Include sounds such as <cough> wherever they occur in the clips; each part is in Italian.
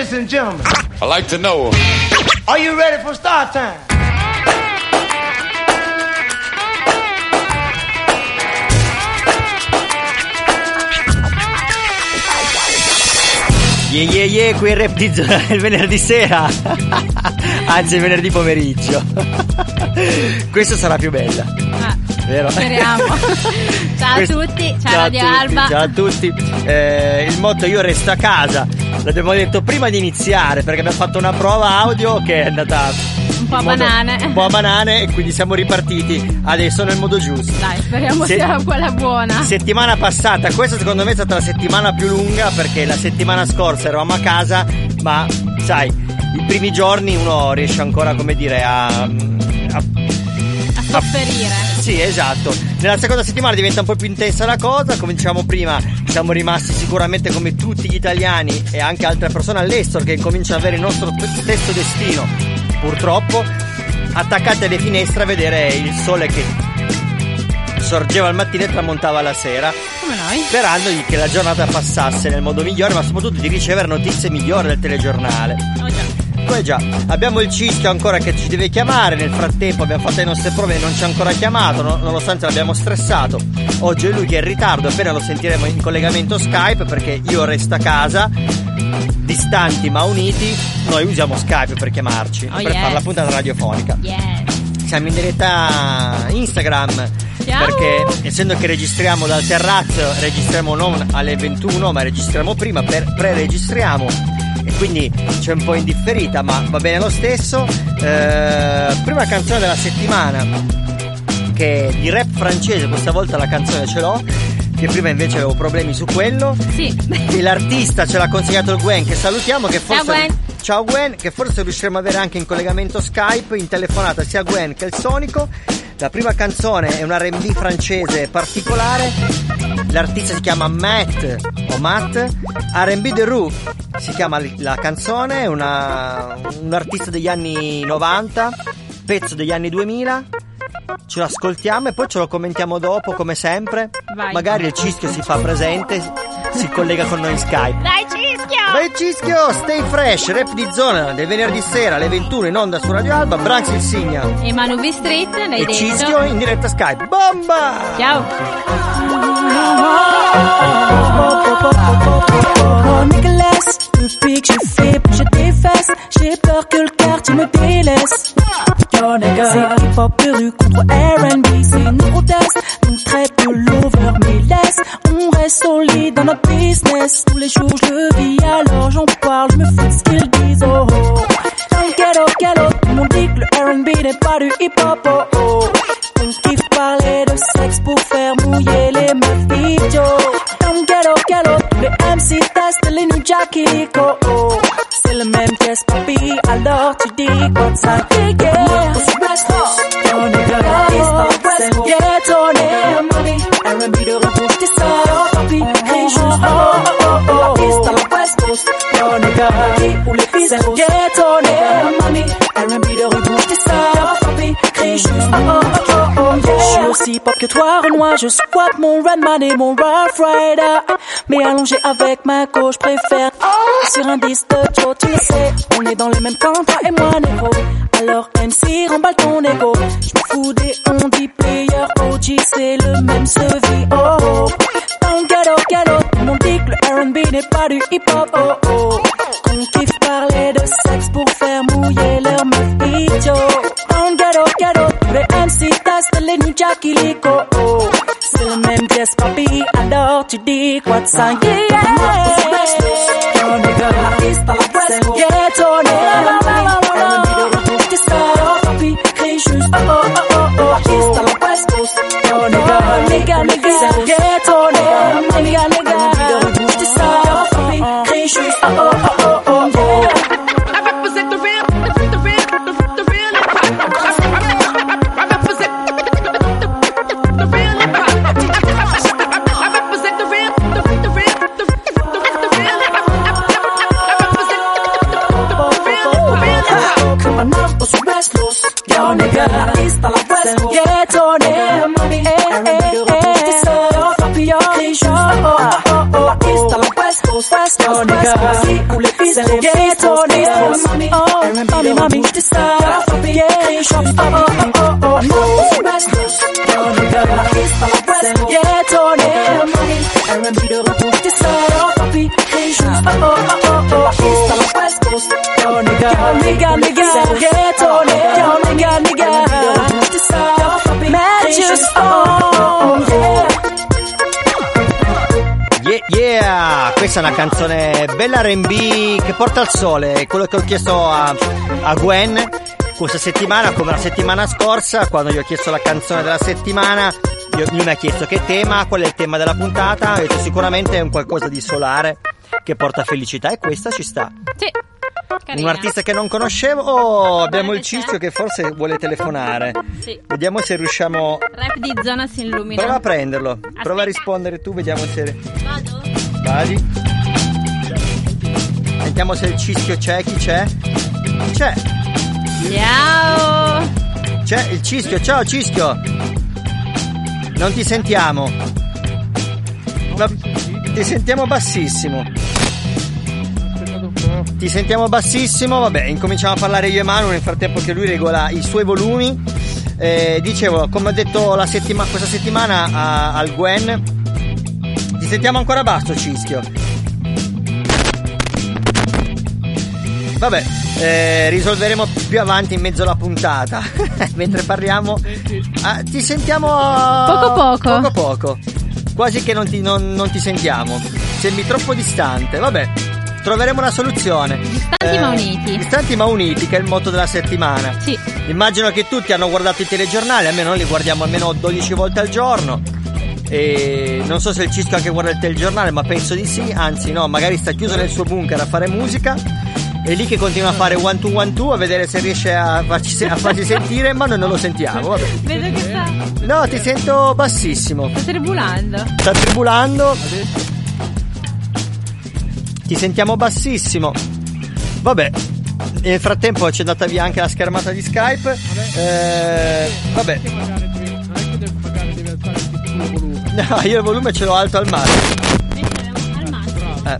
Ladies and gentlemen, I like to know. are you ready for start time? Ye ye ye, qui il rap di zona <laughs> il venerdì sera. <laughs> Anzi, il venerdì pomeriggio. <laughs> Questa sarà più bella. Vero? speriamo. <laughs> ciao a tutti, ciao, ciao Radio Alba. Ciao a tutti. Eh, il motto io resto a casa. L'abbiamo detto prima di iniziare perché abbiamo fatto una prova audio che è andata Un po' a modo- banane. Un po' a banane e quindi siamo ripartiti adesso nel modo giusto. Dai, speriamo Se- sia quella buona. Settimana passata, questa secondo me è stata la settimana più lunga perché la settimana scorsa eravamo a casa, ma sai, i primi giorni uno riesce ancora, come dire, a, a A sofferire. Sì, esatto. Nella seconda settimana diventa un po' più intensa la cosa, come dicevamo prima, siamo rimasti sicuramente come tutti gli italiani e anche altre persone all'estero che cominciano ad avere il nostro stesso destino, purtroppo, attaccati alle finestre a vedere il sole che sorgeva al mattino e tramontava la sera, Come noi. sperando che la giornata passasse nel modo migliore, ma soprattutto di ricevere notizie migliori del telegiornale. Oh già. Poi già, abbiamo il Cischio ancora che ci deve chiamare, nel frattempo abbiamo fatto le nostre prove e non ci ha ancora chiamato, no- nonostante l'abbiamo stressato. Oggi è lui che è in ritardo, appena lo sentiremo in collegamento Skype perché io resto a casa, distanti ma uniti, noi usiamo Skype per chiamarci, Oh, per yes. fare la puntata radiofonica. Yes. Siamo in diretta Instagram. Ciao. Perché essendo che registriamo dal terrazzo, registriamo non alle 21, ma registriamo prima, per, pre-registriamo e quindi c'è un po' indifferita, ma va bene lo stesso. Eh, prima canzone della settimana, che è di rap francese, questa volta la canzone ce l'ho, che prima invece avevo problemi su quello. Sì. <laughs> E l'artista ce l'ha consegnato il Gwen, che salutiamo, che forse... Ciao, Gwen. Ciao Gwen, che forse riusciremo ad avere anche in collegamento Skype, in telefonata sia Gwen che il Sonico. La prima canzone è un R&B francese particolare. L'artista si chiama Matt o Matt. R&B The Roo si chiama la canzone, è una, un artista degli anni 90, pezzo degli anni 2000. Ce lo ascoltiamo e poi ce lo commentiamo dopo, come sempre. Vai. Magari il cischio si fa presente, si collega con noi in Skype. Dai Cischio! Vai Cischio, stay fresh, rap di zona del venerdì sera alle 21 in onda su Radio Alba, Branx il Signa E Manu B Street, l'hai e detto. Cischio in diretta Skype. Bomba! Ciao. Nicolas, depuis que j'ai fait bouger tes fesses, j'ai peur que le quartier me délaisse. Yo nigga, c'est hip-hop de rue contre R&B, c'est une proteste, donc traite de l'over, mais laisse, on reste solide dans notre business. Tous les jours je le vis, alors j'en parle, je me fous ce qu'ils disent, oh oh. Dans le ghetto, ghetto, tout le monde dit que le R&B n'est pas du hip-hop, oh oh. On kiffe parler de sexe pour faire mouiller les meufs idiots. Dans le ghetto, ghetto, tous les MC même pièce, papi, alors tu dis quoi de ça, yeah, yeah. Yo, nigga, c'est le ghetto, nigga. R&B de rebouche, t'es ça, oh, papi, crie juste, oh, oh, oh, oh. Piste à la West Coast, yo, nigga, qui ou les pistes, c'est le ghetto, nigga. R&B de rebouche, t'es ça, oh, papi, crie juste, oh, oh, oh, oh, aussi pop que toi, Renoir, je squatte mon Redman et mon Rough Rider. Mais allongé avec ma gauche, préfère sur un disque de Joe, tu le sais. On est dans le même camp, toi et moi, négro. Alors MC, remballe ton ego. Je me fous des on dit player OG, c'est le même sevi, oh oh. Dans le tout le monde dit que le R&B n'est pas du hip-hop, oh oh. Kiliko. Oh. C'est le même pièce, papy adore, tu dis quoi de singulier. Questa è una canzone bella R&B che porta al sole, quello che ho chiesto a, a Gwen questa settimana, come la settimana scorsa, quando gli ho chiesto la canzone della settimana, lui mi ha chiesto che tema, qual è il tema della puntata, ho detto sicuramente è un qualcosa di solare che porta felicità e questa ci sta. Sì. Carina. Un artista che non conoscevo, oh, abbiamo il? Ciccio che forse vuole telefonare. Sì. Vediamo se riusciamo... Rap di zona si illumina. Prova a prenderlo, prova a Aspetta. rispondere tu, vediamo se... Vadi. Sentiamo se il cischio c'è, chi c'è? C'è, Ciao. c'è il cischio, ciao cischio! Non ti sentiamo. Ma- ti sentiamo bassissimo. Ti sentiamo bassissimo, vabbè, incominciamo a parlare io e Manu nel frattempo che lui regola i suoi volumi. Eh, dicevo, come ho detto la settima- questa settimana a- al Gwen, sentiamo ancora basso, Cischio. Vabbè, eh, risolveremo più avanti in mezzo alla puntata. <laughs> Mentre parliamo, Ah, ti sentiamo Poco poco. Poco poco. Quasi che non ti, non- non ti sentiamo. Sembri troppo distante. Vabbè, troveremo una soluzione. Distanti ma uniti. Distanti ma uniti, che è il motto della settimana. Sì. Immagino che tutti hanno guardato i telegiornali, almeno noi li guardiamo almeno 12 volte al giorno. E non so se il Cisco anche guarda il telegiornale, ma penso di sì, anzi no, magari sta chiuso nel suo bunker a fare musica. È lì che continua a fare one two one two a vedere se riesce a farci, a farci sentire, ma noi non lo sentiamo. Vabbè. Vedo che sta, No, ti sento bassissimo. sta tribulando. Sta tribulando. Ti sentiamo bassissimo. Vabbè. Nel frattempo ci è andata via anche la schermata di Skype. Eh, vabbè. Non è che devo pagare, deve alzare il volume. No, io il volume ce l'ho alto al massimo. Al massimo. Eh.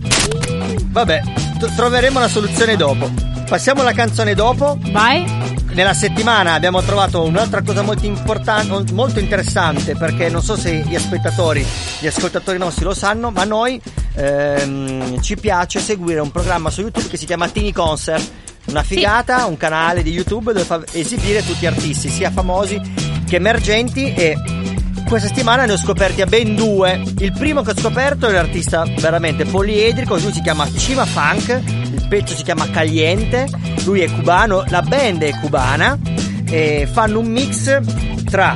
Vabbè, t- troveremo la soluzione dopo. Passiamo alla canzone dopo. Vai. Nella settimana abbiamo trovato un'altra cosa molto importante, molto interessante, perché non so se gli spettatori, gli ascoltatori nostri lo sanno, ma noi ehm, ci piace seguire un programma su YouTube che si chiama Tini Concert. Una figata, un canale di YouTube dove fa esibire tutti gli artisti, sia famosi che emergenti e questa settimana ne ho scoperti a ben due. Il primo che ho scoperto è un artista veramente poliedrico, lui si chiama Cima Funk, il pezzo si chiama Caliente, lui è cubano, la band è cubana e fanno un mix tra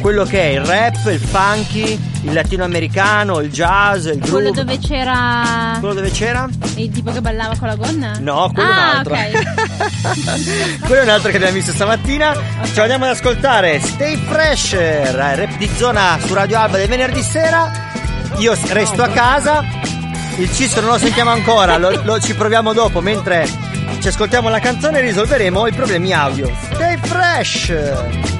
quello che è il rap, il funky, il latinoamericano, il jazz, il Quello groove. dove c'era Quello dove c'era? il tipo che ballava con la gonna? No, quello è un ah, altro. ok. <laughs> quello è un altro che abbiamo visto stamattina. Ci andiamo ad ascoltare Stay Fresh, eh, rap di zona su Radio Alba del venerdì sera. Io resto a casa. Il Cisco non lo sentiamo ancora, lo, lo- ci proviamo dopo mentre ci ascoltiamo la canzone e risolveremo i problemi audio. Stay Fresh!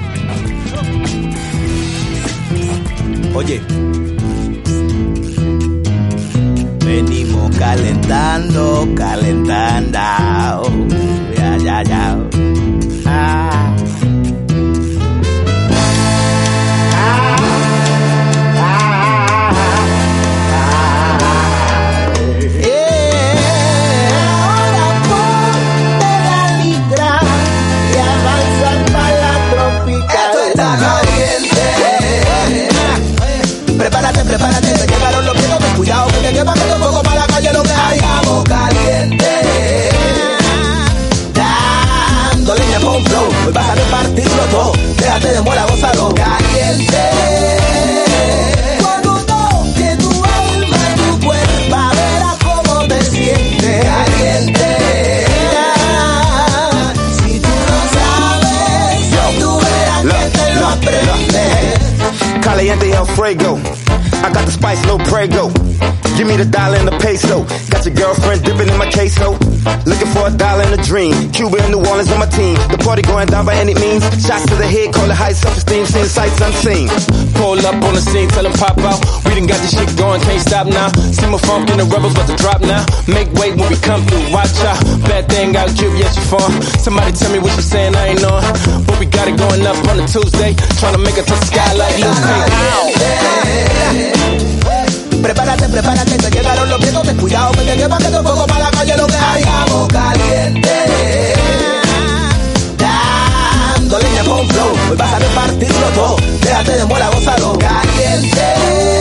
Oye. Venimos calentando, calentando. Fuego. I got the spice, no prego. Give me the dollar and the peso. Got your girlfriend dipping in my queso. Looking for a dollar and a dream. Cuba and New Orleans on my team. The party going down by any means. Shots to the head, call it high self-esteem. Seeing sights unseen. Pull up on the scene, tell them pop out. We done got this shit going can't stop now. See my funk and the rebels about to drop now. Make way when we come through, watch out. Thing you your phone. Somebody tell me what you saying, I ain't on. But we got it going up on a Tuesday. Trying to make it to the sky like Lil Prepárate, prepárate, que llegaron los vientos, ten cuidado, que te llevan que te fuego para la calle, lo que hagamos caliente. Dando leña con flow, hoy vas a repartirlo todo, déjate de muela, gózalo caliente.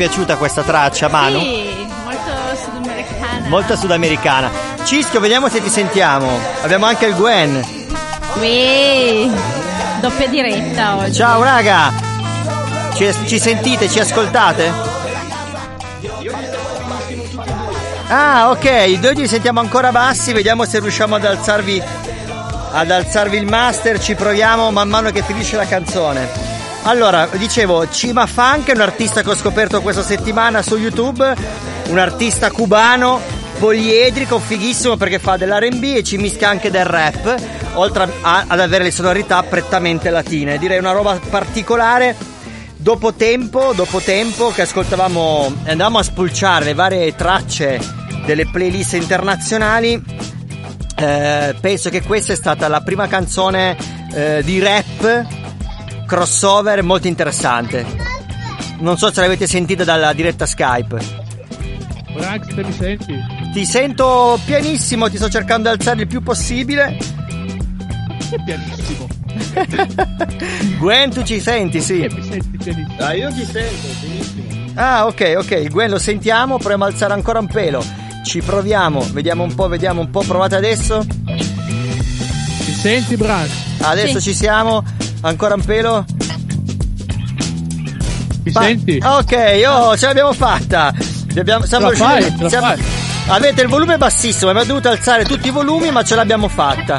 Piaciuta questa traccia, Manu? Sì, molto sudamericana. Molto sudamericana. Cischio, vediamo se ti sentiamo. Abbiamo anche il Gwen. Sì, doppia diretta oggi. Ciao raga! Ci, ci sentite, ci ascoltate? Ah, ok, noi ci sentiamo ancora bassi, vediamo se riusciamo ad alzarvi ad alzarvi il master, ci proviamo man mano che finisce la canzone. Allora, dicevo, Cima Funk è un artista che ho scoperto questa settimana su YouTube, un artista cubano, poliedrico, fighissimo perché fa dell'R&B e ci mischia anche del rap, oltre a- ad avere le sonorità prettamente latine. Direi una roba particolare. Dopo tempo, dopo tempo che ascoltavamo, andavamo a spulciare le varie tracce delle playlist internazionali, eh, penso che questa è stata la prima canzone eh, di rap crossover molto interessante. Non so se l'avete sentita dalla diretta Skype. Brax, te mi senti? Ti sento pianissimo, ti sto cercando di alzare il più possibile. Pianissimo. <laughs> Gwen, tu ci senti, sì. Mi senti pianissimo. Ah, io ti sento, benissimo. Ah, ok, ok. Gwen lo sentiamo, proviamo a alzare ancora un pelo. Ci proviamo, vediamo un po', vediamo un po'. Provate adesso. Ti senti, Brax? Adesso ci siamo. Ancora un pelo. Mi Pa- senti? Ok, oh, ce l'abbiamo fatta. Abbiamo- siamo riusciti- fai, siamo- fai. Avete il volume bassissimo, abbiamo dovuto alzare tutti i volumi, ma ce l'abbiamo fatta.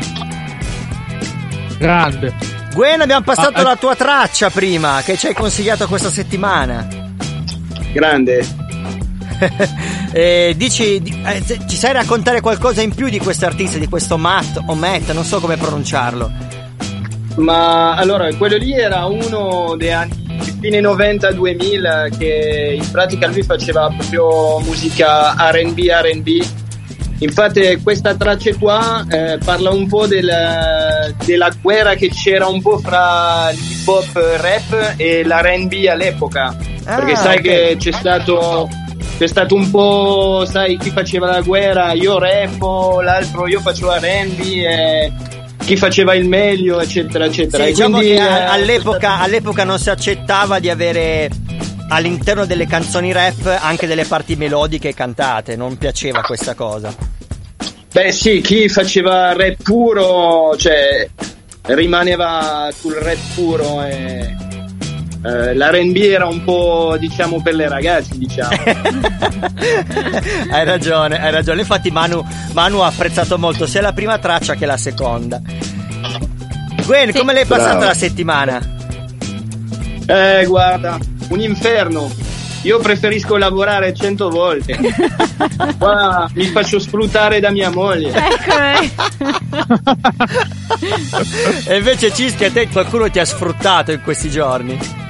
Grande. Gwen, abbiamo passato Ah, eh. la tua traccia prima, che ci hai consigliato questa settimana. Grande. <laughs> Eh, dici, di- eh, ci sai raccontare qualcosa in più di questo artista, di questo Matt o Matt, non so come pronunciarlo. Ma allora, quello lì era uno dei anni fine 90-2000 che in pratica lui faceva proprio musica RB, RB. Infatti questa traccia qua eh, parla un po' del- della guerra che c'era un po' fra l'hip hop rap e l'R&B all'epoca. Ah, Perché sai ok. che c'è stato, c'è stato un po', sai, chi faceva la guerra, io rappo, l'altro io facevo R&B e chi faceva il meglio, eccetera, eccetera. Sì, E diciamo quindi, che eh, all'epoca, all'epoca non si accettava di avere all'interno delle canzoni rap anche delle parti melodiche cantate, non piaceva questa cosa. Beh sì, chi faceva rap puro, cioè rimaneva sul rap puro e eh, l'R&B era un po' diciamo per le ragazze, diciamo. <laughs> hai ragione, hai ragione. Infatti Manu, Manu ha apprezzato molto sia la prima traccia che la seconda. Gwen, come l'hai passata Bravo. la settimana? Eh, guarda, un inferno. Io preferisco lavorare cento volte. <laughs> Qua mi faccio sfruttare da mia moglie. e invece Cischi a te qualcuno ti ha sfruttato in questi giorni.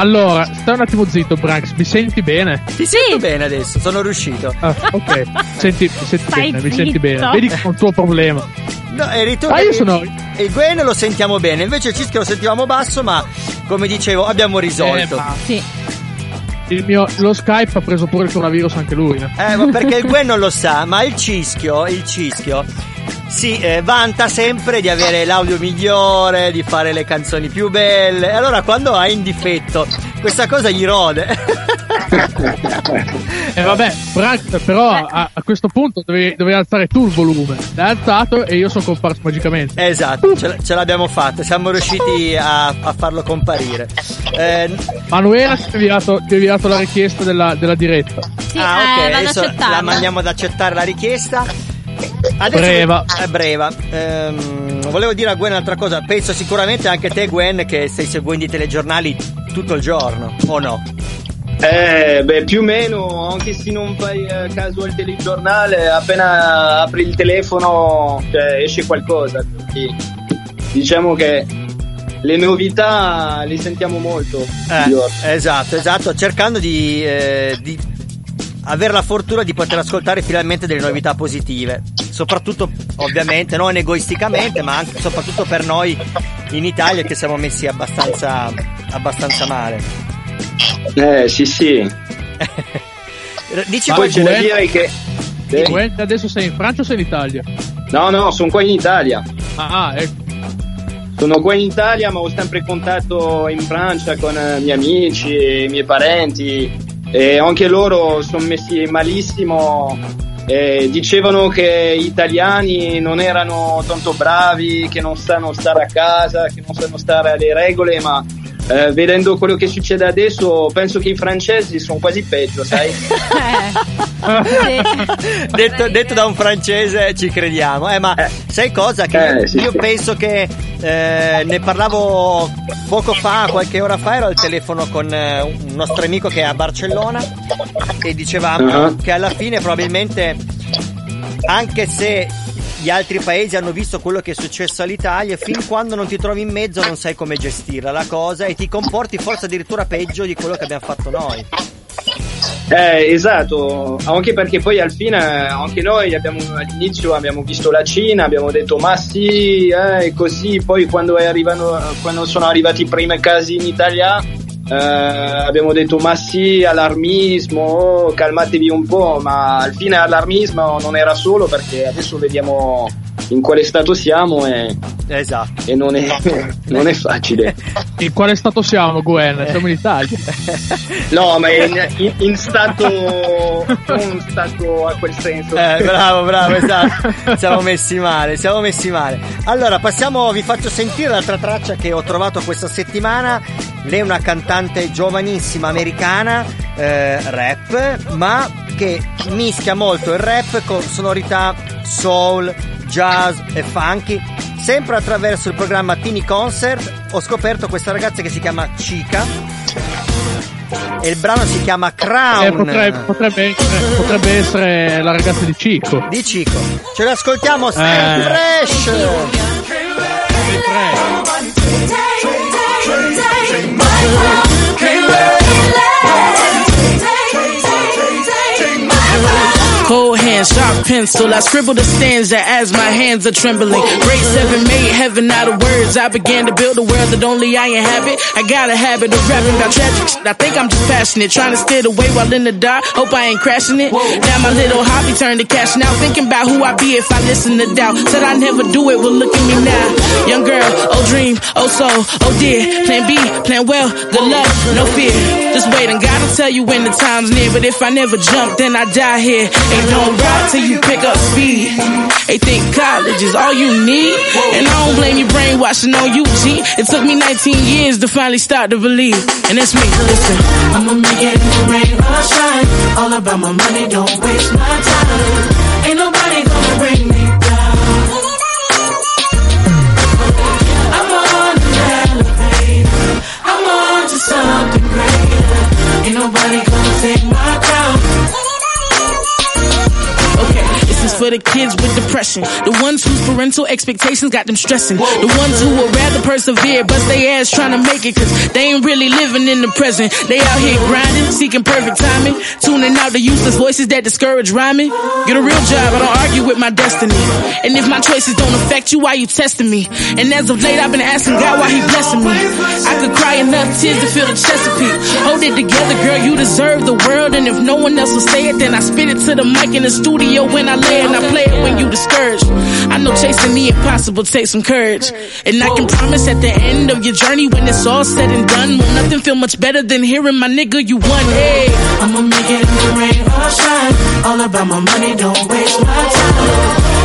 Allora, stai un attimo zitto, Branks, mi senti bene? Ti sento bene adesso, sono riuscito. Ah, ok, <laughs> senti, mi senti bene, mi senti bene. Vedi che è un tuo problema. No, eri tu Ah, io sono- E Gwen lo sentiamo bene, invece Cischi lo sentivamo basso, ma come dicevo abbiamo risolto. Eh, ma- Sì. Il mio, lo Skype ha preso pure il coronavirus anche lui. eh. Eh, ma perché il <laughs> Gwen non lo sa, ma il Cischio, il Cischio si eh, vanta sempre di avere l'audio migliore, di fare le canzoni più belle. E allora quando ha in difetto, questa cosa gli rode. <laughs> E vabbè, Branks, però a, a questo punto dovevi, alzare tu il volume. L'hai alzato e io sono comparso magicamente. Esatto, ce, ce l'abbiamo fatta, siamo riusciti a, a farlo comparire. Eh, Manuela ti ha inviato, la richiesta della, della diretta. ah, eh, ok, adesso la mandiamo ad accettare la richiesta. Adesso, Breva. È breva. Ehm, volevo dire a Gwen un'altra cosa. Penso sicuramente anche te, Gwen, che stai seguendo i telegiornali tutto il giorno, o no? Eh, beh, più o meno, anche se non fai eh, caso al telegiornale, appena apri il telefono cioè, esce qualcosa. Quindi, diciamo che le novità le sentiamo molto. Eh, esatto, esatto, cercando di, eh, di avere la fortuna di poter ascoltare finalmente delle novità positive, soprattutto ovviamente non egoisticamente, ma anche soprattutto per noi in Italia che siamo messi abbastanza, abbastanza male. Eh, sì, sì. <laughs> Dici poi c'è da dire che. Sì. Adesso sei in Francia o sei in Italia? No, no, sono qua in Italia. Ah, ecco. Sono qua in Italia, ma ho sempre contatto in Francia con eh, miei amici, i miei parenti e anche loro sono messi malissimo. E dicevano che gli italiani non erano tanto bravi, che non sanno stare a casa, che non sanno stare alle regole, ma eh, vedendo quello che succede adesso penso che i francesi sono quasi peggio, sai? detto, detto da un francese ci crediamo, eh, ma sai cosa? Che Eh, io, sì, io sì. penso che eh, ne parlavo poco fa, qualche ora fa, ero al telefono con eh, un nostro amico che è a Barcellona e dicevamo Uh-huh. che alla fine probabilmente anche se gli altri paesi hanno visto quello che è successo all'Italia, fin quando non ti trovi in mezzo non sai come gestirla la cosa e ti comporti forse addirittura peggio di quello che abbiamo fatto noi. Eh, esatto, anche perché poi al fine anche noi abbiamo, all'inizio abbiamo visto la Cina, abbiamo detto ma sì, eh, e così, poi quando, arrivano, quando sono arrivati i primi casi in Italia eh, abbiamo detto ma sì, allarmismo, oh, calmatevi un po', ma al fine allarmismo non era solo perché adesso vediamo in quale stato siamo e, Esatto. e non, è, <laughs> non è facile. <laughs> In quale stato siamo, Gwen? Siamo in Italia. <laughs> No, ma in, in- in stato, non stato a quel senso. Eh, bravo, bravo, esatto. Siamo messi male, siamo messi male. Allora, passiamo, vi faccio sentire l'altra traccia che ho trovato questa settimana. Lei è una cantante giovanissima americana, eh, rap, ma che mischia molto il rap con sonorità soul, jazz e funky. Sempre attraverso il programma Tini Concert ho scoperto questa ragazza che si chiama Chica e il brano si chiama Crown. Eh, potrebbe, potrebbe, eh, potrebbe essere la ragazza di Cico. Di Cico. Ce l'ascoltiamo Stay Eh. Fresh. Cold hands, sharp pencil. I scribbled a stanza as my hands are trembling. Grade seven made heaven out of words. I began to build a world that only I inhabit. I got a habit of rapping about tragic shit. I think I'm just passionate, trying to steer the way while in the dark. Hope I ain't crashing it. Now my little hobby turned to cash now. Thinking about who I be if I listen to doubt. Said I never do it, well look at me now. Young girl, oh dream, oh soul, oh dear. Plan B, plan well, good luck, no fear. Just wait and God will tell you when the time's near. But if I never jump, then I die here. Ain't no ride till you pick up speed. They think college is all you need. And I don't blame you brainwashing on you, G. It took me 19 years to finally start to believe. And that's me, listen. I'ma make it rain or shine. All about my money, don't waste my time. Ain't nobody gonna bring me down. I'm on an elevator. I'm on to something greater. Ain't nobody gonna take my for the kids with depression. The ones whose parental expectations got them stressing. The ones who would rather persevere, bust their ass trying to make it, cause they ain't really living in the present. They out here grinding, seeking perfect timing, tuning out the useless voices that discourage rhyming. Get a real job, I don't argue with my destiny. And if my choices don't affect you, why you testing me? And as of late, I've been asking God why he blessing me. I could cry enough tears to feel the Chesapeake. Hold it together, girl, you deserve the world. And if no one else will say it, then I spit it to the mic in the studio when I lay it, and I play it when you discouraged. I know chasing the impossible takes some courage. And I can promise at the end of your journey, when it's all said and done, will nothing feel much better than hearing my nigga, you won. Hey, I'ma make it in the rain or shine. All about my money, don't waste my time.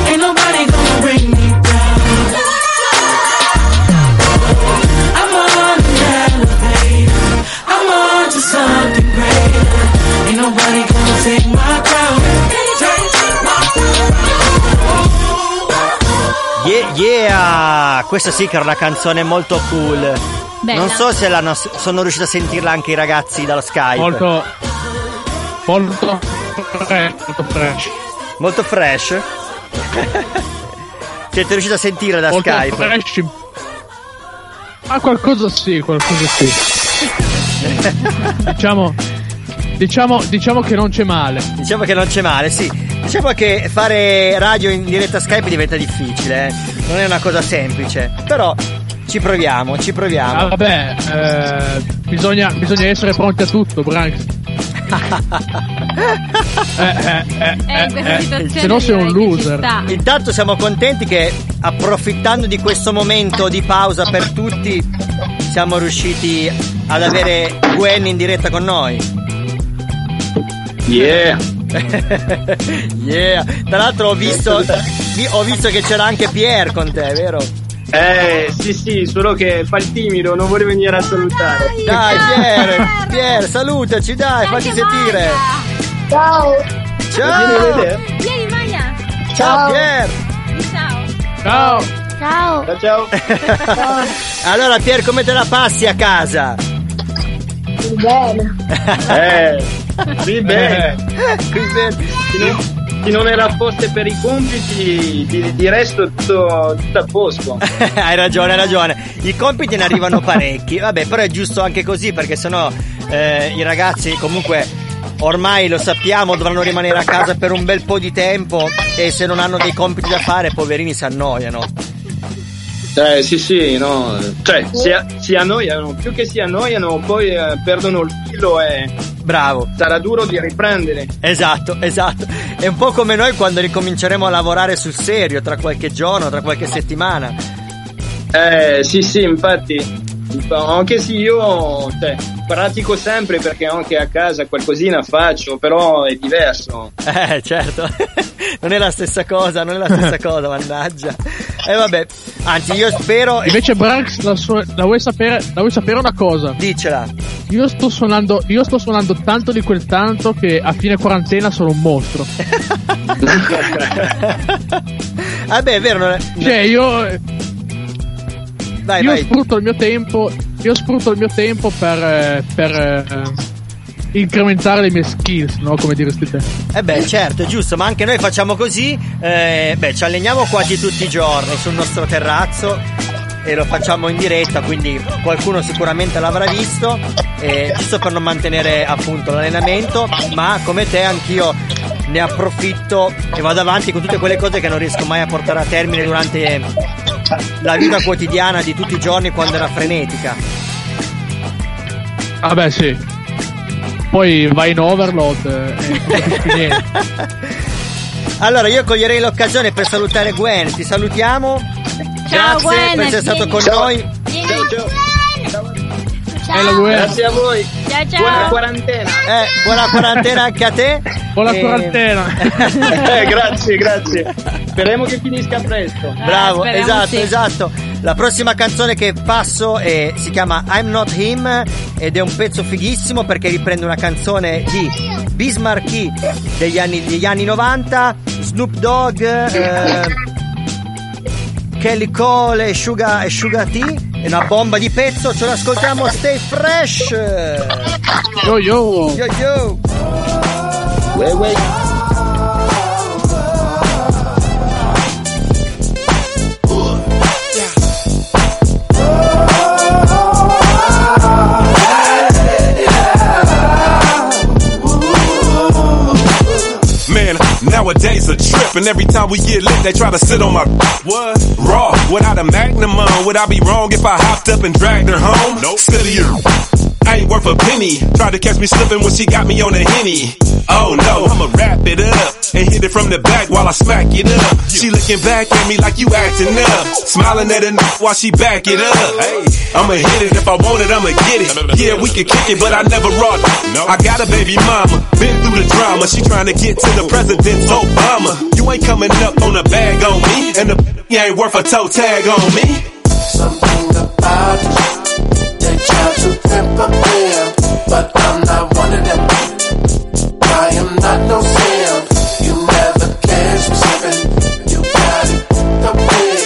Questa sì che era una canzone molto cool. Bella. Non so se l'hanno, sono riuscito a sentirla anche i ragazzi dallo Skype. Molto. Molto. molto fresh. Molto fresh? <laughs> Siete riusciti a sentire da Molto Skype? fresh. Ah, qualcosa sì, qualcosa sì. <laughs> diciamo, diciamo, diciamo che non c'è male. Diciamo che non c'è male, sì. Diciamo che fare radio in diretta Skype diventa difficile, eh. Non è una cosa semplice. Però ci proviamo, ci proviamo. Ah, vabbè, eh, bisogna, bisogna essere pronti a tutto, Branks. <laughs> eh, eh, eh, se no sei un loser. Intanto siamo contenti che approfittando di questo momento di pausa per tutti siamo riusciti ad avere Gwen in diretta con noi. Yeah. <laughs> yeah. Tra l'altro ho visto, vi- ho visto che c'era anche Pierre con te, vero? Eh, sì, sì, solo che fa il timido, non vuole venire a salutare. Dai Pierre, Pierre, salutaci, dai, facci sentire. Ciao. Ciao. Vieni a vedere. Vieni, Maya. Ciao Pierre. Ciao. Ciao. Ciao. Ciao, ciao. <laughs> Allora Pierre, come te la passi a casa? Bene. Eh, sì, bene. Qui bene. <laughs> Se non, era fosse per i compiti, di, di resto tutto, tutto a posto. <laughs> hai ragione, hai ragione. I compiti ne arrivano <laughs> parecchi. Vabbè, però è giusto anche così perché sennò eh, i ragazzi comunque ormai lo sappiamo dovranno rimanere a casa per un bel po' di tempo e se non hanno dei compiti da fare, poverini si annoiano. Eh, sì, sì, no. Cioè, si, si annoiano, più che si annoiano, poi eh, perdono il filo e Bravo. sarà duro di riprendere. Esatto, esatto. È un po' come noi quando ricominceremo a lavorare sul serio tra qualche giorno, tra qualche settimana. Eh, sì, sì, infatti. Anche se io cioè, pratico sempre perché anche a casa qualcosina faccio, però è diverso. Eh, certo. <laughs> non è la stessa cosa, non è la stessa <laughs> cosa, mannaggia. E vabbè, anzi io spero... Invece Branks, la, sua- la vuoi sapere, la vuoi sapere una cosa? Dicela. Io sto suonando, io sto suonando tanto di quel tanto che a fine quarantena sono un mostro. <laughs> Vabbè, è vero, non è... Cioè, io, Vai, io vai. sfrutto il mio tempo, io sfrutto il mio tempo per, eh, per eh, incrementare le mie skills, no? Come diresti te. Eh beh, certo, è giusto, ma anche noi facciamo così. eh, beh, ci alleniamo quasi tutti i giorni sul nostro terrazzo e lo facciamo in diretta, quindi qualcuno sicuramente l'avrà visto, eh, giusto per non mantenere appunto l'allenamento, ma come te anch'io ne approfitto e vado avanti con tutte quelle cose che non riesco mai a portare a termine durante la vita quotidiana di tutti i giorni quando era frenetica. Vabbè, sì. Poi vai in overload e non capisci niente. <laughs> Allora, io coglierei l'occasione per salutare Gwen. Ti salutiamo. Ciao, Grazie Gwen, per essere stato con Ciao. noi. Ciao ciao. Ciao. Grazie a voi. Ciao, ciao. Buona quarantena. Eh, buona quarantena anche a te. Buona E- quarantena. <laughs> Eh, grazie, grazie. Speriamo che finisca presto. Bravo, speriamo esatto, sì. esatto. La prossima canzone che passo è- si chiama I'm Not Him ed è un pezzo fighissimo perché riprende una canzone di Bismarcky degli anni, degli anni 90, Snoop Dogg, eh, Kelly Cole e Sugar, e Sugar T. È una bomba di pezzo, ce l'ascoltiamo, stay fresh! Yo yo. Yo yo! Wait, wait. Nowadays a trip, and every time we get lit, they try to sit on my what raw without a magnum on. Would I be wrong if I hopped up and dragged her home? Nope. Sillier. I ain't worth a penny. Tried to catch me slipping when she got me on a henny. Oh no, I'ma wrap it up and hit it from the back while I smack it up. She looking back at me like you acting up, smiling at her n- while she back it up. Hey, I'ma hit it if I want it, I'ma get it. <laughs> Yeah, we can kick it, but I never it. I got a baby mama, been through the drama. She trying to get to the president's Obama. You ain't coming up on a bag on me, and the <laughs> ain't worth a toe tag on me. Something about you. They try to pimp a pimp, but I'm not one of them. I am not no simp. You never catch me slipping. You got it, the big.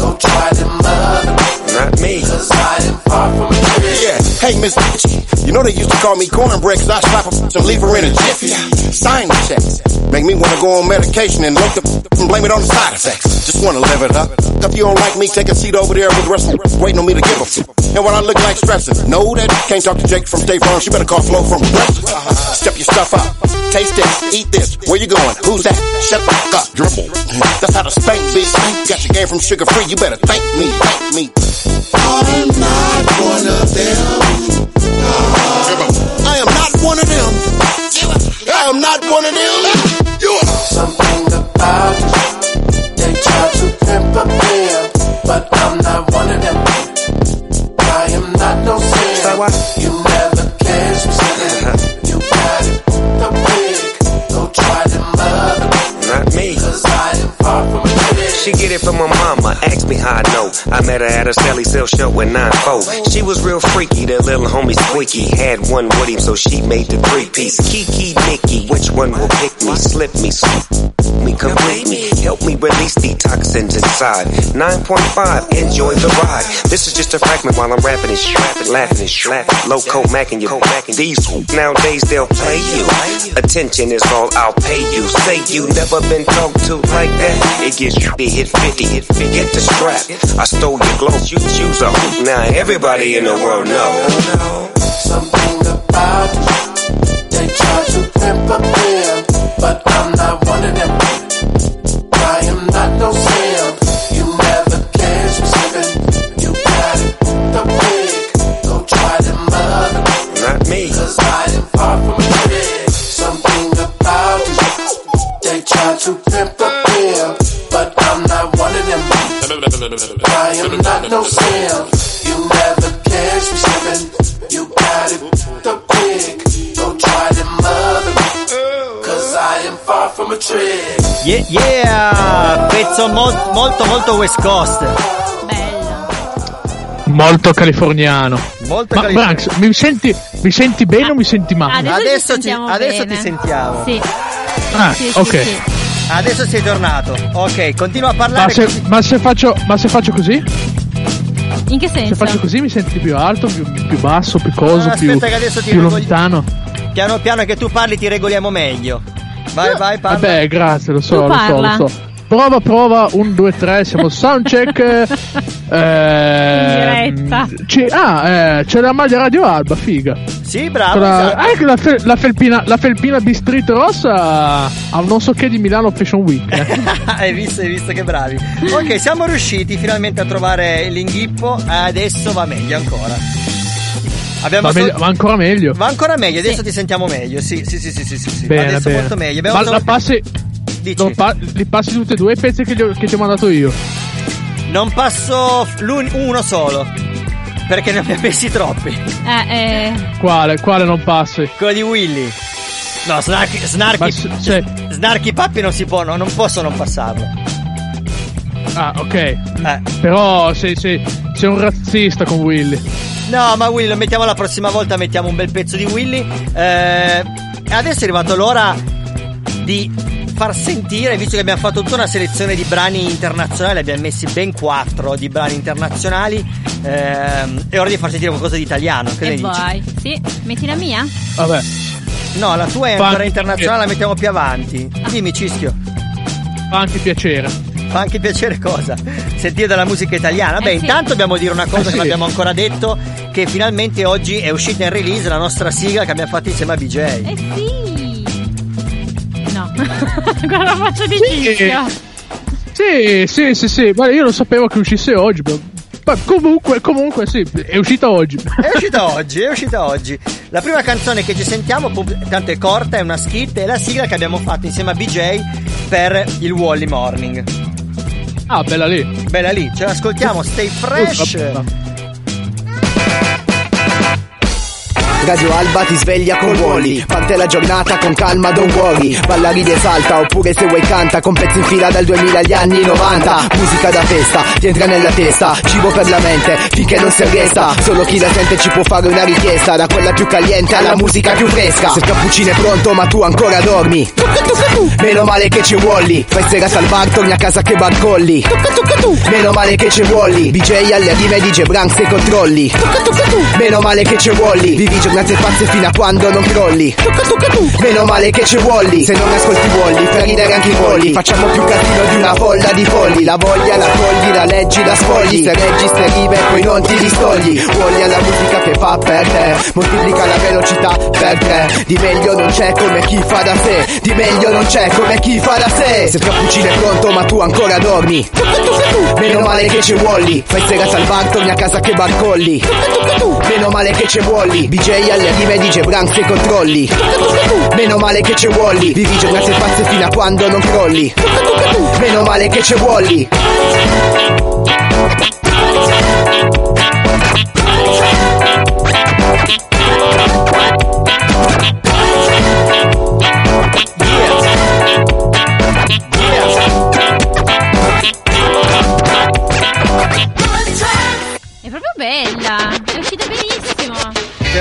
Go try them other. Not me. Cause I am far from a trick. Yeah, hey Miss Bitch, you know they used to call me cornbread cause I slap a and leave her in a jiffy. Sign the checks. Make me wanna go on medication and look the and blame it on the side effects. Just wanna live it up. If you don't like me, take a seat over there with the rest of the waiting on me to give a f- And when I look like stressing, know that can't talk to Jake from State Farm. She better call Flo from Progressive. Uh-huh. Step your stuff up. Taste this, eat this. Where you going? Who's that? Shut the fuck up, dribble. That's how to spank, bitch. Got your game from sugar free. You better thank me, thank me. I'm not one of them. I am not one of them. I am not one of them. You are. Something about you. They try to pimp a pimp, but I'm not one of them. She from her mama, ask me how I know. I met her at a Sally Sale show with 9-4. She was real freaky, the little homie Squeaky. Had one with him, so she made the three-piece. Kiki, Nikki, which one will pick me? Slip me, swoop me, complete me. Help me release the toxins inside. 9.5, enjoy the ride. This is just a fragment while I'm rapping and strapping, laughing and slapping. Low coat macking you. These nowadays they'll play you. Attention is all I'll pay you. Say you never been talked to like that. It gets tricky, hit 50, hit 50. Get the strap. I stole your clothes, you choose a hoop. Now everybody in the world know. Something about you. They try to pimp a pimp, but I'm not no simp. You never catch me slipping. You got it, the big. Go try them other. Cause I am far from a trick. Yeah, yeah! Pezzo mol- molto molto West Coast. Molto californiano. Molto Ma californiano. Branks, mi senti, mi senti bene o mi senti male? Adesso, Adesso ci ti- sentiamo adesso bene. ti sentiamo. Sì. Ah, Sì, sì, ok. sì. Adesso sei tornato. Ok, continua a Ma parlare. se, così. ma se faccio, ma se faccio così? In che Se senso? faccio così mi senti più alto, più, più basso, più coso, Ah, più, aspetta che adesso ti più regoli- lontano? Piano piano che tu parli ti regoliamo meglio. Vai, vai, parla. Vabbè, grazie, lo so, Tu lo so, lo so. Prova, prova, un, due, tre, siamo soundcheck. <laughs> eh, In diretta. ci- ah, eh, c'è la maglia Radio Alba, figa. Sì, bravo. Quella- esatto. anche la, fe- la felpina, la felpina di Street Rossa ha un non so che di Milano Fashion Week. eh. <laughs> hai visto, hai visto che bravi. Ok, siamo riusciti finalmente a trovare l'inghippo. Adesso va meglio ancora. Abbiamo Va, sol- meglio- va ancora meglio. Va ancora meglio, adesso ti sentiamo meglio. Sì, sì, sì, sì, sì, sì, sì. Bene, adesso bene. molto meglio. Abbiamo Ma la passi, non pa- li passi tutti e due i pezzi che, ho- che ti ho mandato io. Non passo l'un- uno solo. Perché ne abbiamo messi troppi. Eh, eh. Quale? Quale non passi? Quello di Willy. No, Snarky, Snarky, s- cioè- Snarky Pappi non si può, no, non posso non passarlo. Ah, ok. Eh. Però sei, sei, sei un razzista con Willy. No, ma Willy, lo mettiamo la prossima volta, mettiamo un bel pezzo di Willy. Eh, adesso è arrivato l'ora di far sentire, visto che abbiamo fatto tutta una selezione di brani internazionali, abbiamo messi ben quattro di brani internazionali, ehm, è ora di far sentire qualcosa di italiano. Che ne E dici? vai. Sì, metti la mia? Vabbè. No, la tua è ancora internazionale, la mettiamo più avanti. Dimmi, Cischio. Fa anche piacere. Fa anche piacere cosa? Sentire della musica italiana. Beh, Eh sì. intanto dobbiamo dire una cosa Eh che sì. non abbiamo ancora detto: che finalmente oggi è uscita in release la nostra sigla che abbiamo fatto insieme a BJ. Eh sì. <laughs> Guarda la faccia di Sì. Cischio. Sì, sì, sì, sì. Guarda, io non sapevo che uscisse oggi. però- Ma comunque, comunque, sì, è uscita oggi. È uscita oggi, è uscita oggi. La prima canzone che ci sentiamo, tanto è corta, è una skit, è la sigla che abbiamo fatto insieme a BJ per il Wally Morning. Ah, bella lì. Bella lì, ce l'ascoltiamo, stay fresh. Radio Alba ti sveglia con Wally Parte la giornata con calma, don't worry Balla, ridi e salta Oppure se vuoi canta Con pezzi in fila dal 2000 agli anni 90 Musica da festa Ti entra nella testa. Cibo per la mente Finché non si arresta. Solo chi la sente ci può fare una richiesta. Da quella più caliente alla musica più fresca. Se il cappuccino è pronto ma tu ancora dormi. Meno male che c'è Wally Fai serata al bar Torni a casa che barcolli Meno male che c'è Wally BJ alle rime DJ Branks e controlli. Meno male che c'è Wally Vivi giornate pazze fino a quando non crolli. Meno male che c'è Wally Se non ascolti Wally Fai ridere anche i polli Facciamo più casino di una folla di folli. La voglia la togli, la leggi, la spogli. Se reggi ste rime poi non ti distogli. Wally alla musica che fa per te. Moltiplica la velocità per tre Di meglio non c'è come chi fa da sé. Di meglio non c'è come chi fa da sé. Se il cappuccino è pronto ma tu ancora dormi. Meno male che c'è Wally Fai serata al bar, torni a casa che barcolli. Meno male che c'è Wally BJ alle rime DJ Branks e controlli. Meno male che c'è Wally. Vivi giornate pazze fino a quando non crolli. Meno male che c'è Wally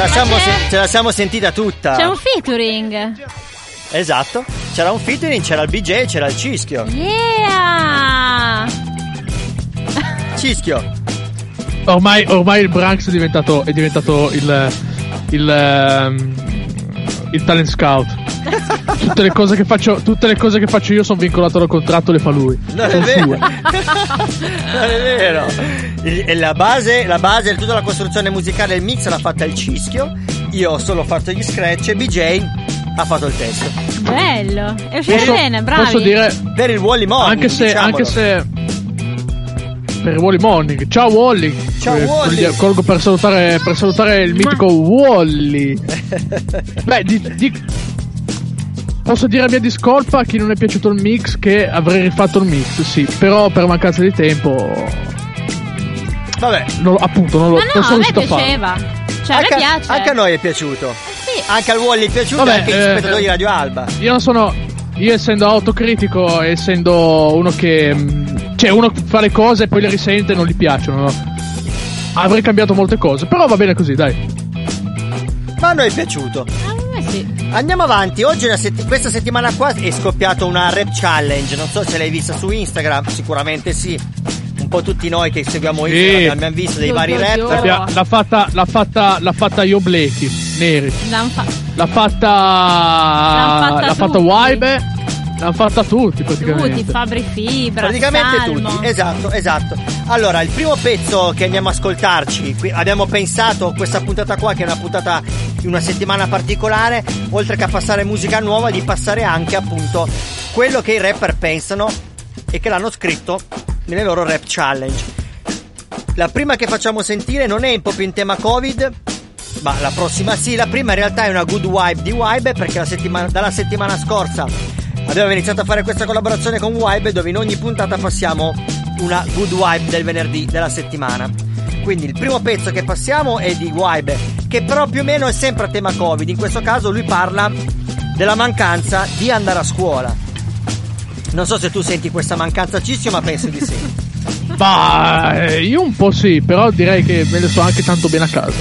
la, siamo, ce la siamo sentita tutta. C'è un featuring. Esatto. C'era un featuring, c'era il BJ e c'era il Cischio. Yeah! Cischio. Ormai, ormai il Branks è diventato, è diventato il, il, ehm, il talent scout. Tutte le, cose che faccio, tutte le cose che faccio io sono vincolato dal contratto, le fa lui. Non è vero. non è vero. E la base, la base, tutta la costruzione musicale, il mix l'ha fatta il Cischio. Io ho solo fatto gli scratch e BJ ha fatto il testo. Bello. È uscita Posso- bene, bravi. posso dire- Per il Wally Morning. Anche se, diciamolo. anche se per Wally Morning. Ciao Wally. Ciao, Eh, Wally. Colgo per salutare, per salutare il mitico Wally. <laughs> Beh, di- di- posso dire a mia discolpa a chi non è piaciuto il mix che avrei rifatto il mix, sì. Però per mancanza di tempo. Vabbè. non appunto, non lo Ma no, non sono a me riuscito a fare. piaceva. Cioè, a anche, me piace. anche a noi è piaciuto. Sì. Anche al Wally è piaciuto Vabbè, e anche agli eh, spettatori di Radio Alba. Io non sono. Io essendo autocritico, essendo uno che. mh, Cioè, uno che fa le cose e poi le risente e non gli piacciono, no? Avrei cambiato molte cose, però va bene così, dai. Ma a noi è piaciuto. Eh sì. Andiamo avanti, oggi una setti- questa settimana qua è scoppiato una rap challenge, non so se l'hai vista su Instagram, sicuramente sì. Po' tutti noi che seguiamo Instagram Sì. abbiamo visto dei Io vari. L'abbia- L'ha fatta, l'ha fatta, l'ha fatta Io Blakey, Neri. L'han fa- L'ha fatta. Fatta l'ha fatta. Waibe. L'hanno fatta tutti praticamente. tutti, Fabri Fibra, Praticamente Salmo. tutti, esatto, esatto. Allora, il primo pezzo che andiamo a ascoltarci, qui abbiamo pensato questa puntata qua, che è una puntata di una settimana particolare, oltre che a passare musica nuova, di passare anche appunto quello che i rapper pensano e che l'hanno scritto nelle loro rap challenge. La prima che facciamo sentire non è proprio in tema Covid, ma la prossima sì. La prima in realtà è una good vibe di Vibe perché la settimana- dalla settimana scorsa abbiamo iniziato a fare questa collaborazione con Vibe dove in ogni puntata passiamo una good vibe del venerdì della settimana. Quindi il primo pezzo che passiamo è di Vibe, che però più o meno è sempre a tema Covid. In questo caso lui parla della mancanza di andare a scuola. Non so se tu senti questa mancanza Cissio, ma penso di sì. Ma eh, io un po' sì, però direi che me ne sto anche tanto bene a casa.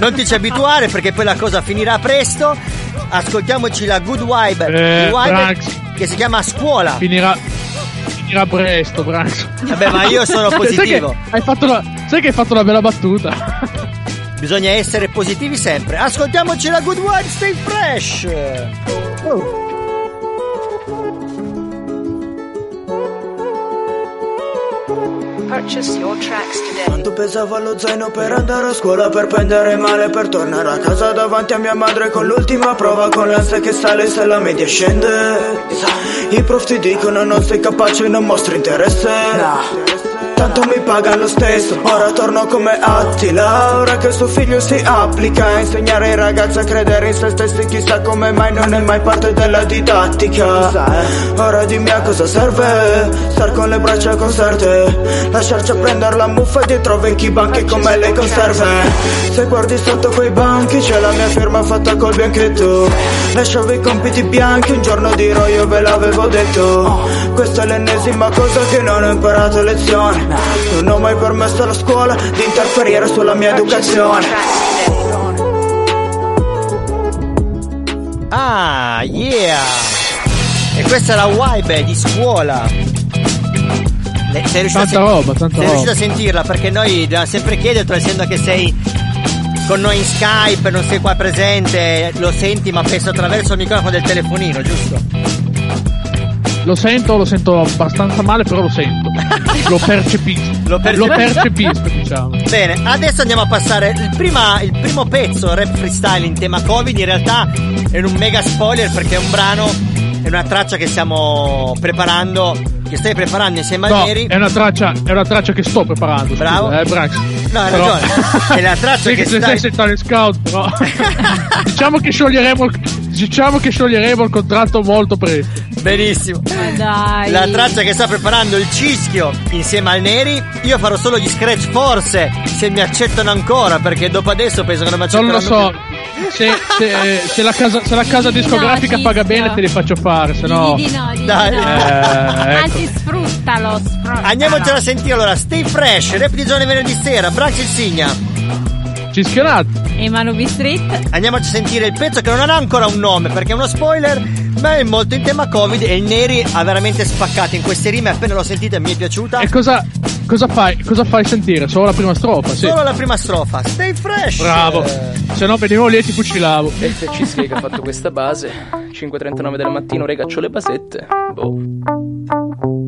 non ti ci abituare perché poi la cosa finirà presto. Ascoltiamoci la good vibe Eh, Vibe che si chiama Scuola. Finirà, finirà presto, Branco. Vabbè, ma io sono positivo. <laughs> sai, che hai fatto la- sai che hai fatto una bella battuta? Bisogna essere positivi sempre. Ascoltiamoci la good vibe, stay fresh. Purchase Quanto pesava lo zaino per andare a scuola Per prendere male per tornare a casa davanti a mia madre Con l'ultima prova con l'ansia che sale se la media scende. I prof ti dicono non sei capace non mostri interesse Tanto mi paga lo stesso, ora torno come Attila Ora che suo figlio si applica a insegnare ai ragazzi a credere in se stessi Chissà come mai non è mai parte della didattica. Ora dimmi a cosa serve Star con le braccia conserte Lasciarci a prendere la muffa dietro vecchi banchi come le conserve. Se guardi sotto quei banchi c'è la mia firma fatta col bianchetto. Lasciavo i compiti bianchi, un giorno dirò io ve l'avevo detto. Questa è l'ennesima cosa che non ho imparato a lezione Non ho mai permesso alla scuola di interferire sulla mia educazione Ah, yeah! E questa è la vibe di scuola. Le- Sei riuscito, Tanta a, sen- roba, tanta sei riuscito roba. a sentirla perché noi dobbiamo sempre chiedertelo, essendo che sei con noi in Skype, non sei qua presente, lo senti ma penso attraverso il microfono del telefonino, giusto? Lo sento, lo sento abbastanza male, però lo sento. <laughs> Lo percepisco. Lo percepisco. percepisco, diciamo. Bene, adesso andiamo a passare il, prima- il primo pezzo rap freestyle in tema Covid. In realtà è un mega spoiler perché è un brano, è una traccia che stiamo preparando, che stai preparando insieme a No, Neri. è una traccia, è una traccia che sto preparando. scusa, Bravo. Eh, Brax. No, hai Però- ragione. È la traccia <laughs> Sì, che se stai- sei tale scout, però. <laughs> diciamo che scioglieremo diciamo che scioglieremo il contratto molto presto. Benissimo. dai. La traccia che sta preparando il Cischio insieme al Neri. Io farò solo gli scratch, forse se mi accettano ancora, perché dopo adesso penso che non mi Non accetteranno lo so. Se, se- se la casa, se la casa discografica paga bene te li faccio fare, se no. Digli di no, digli Dai. di no. Eh, ecco. Anzi, sfruttalo, sfruttalo. Andiamocela a sentire allora, Stay Fresh, rap di giorni venerdì sera, Brax Insigna. Cischionato. E Manubi Street. Andiamoci a sentire il pezzo che non ha ancora un nome perché è uno spoiler, ma è molto in tema Covid e il Neri ha veramente spaccato in queste rime, appena l'ho sentita mi è piaciuta. E cosa, cosa fai? Cosa fai sentire? Solo la prima strofa, sì. Solo la prima strofa, Stay Fresh. Bravo. Se no venivo lì e ti fucilavo. FCSK che ha fatto questa base 5.39 del mattino regaccio le basette Boh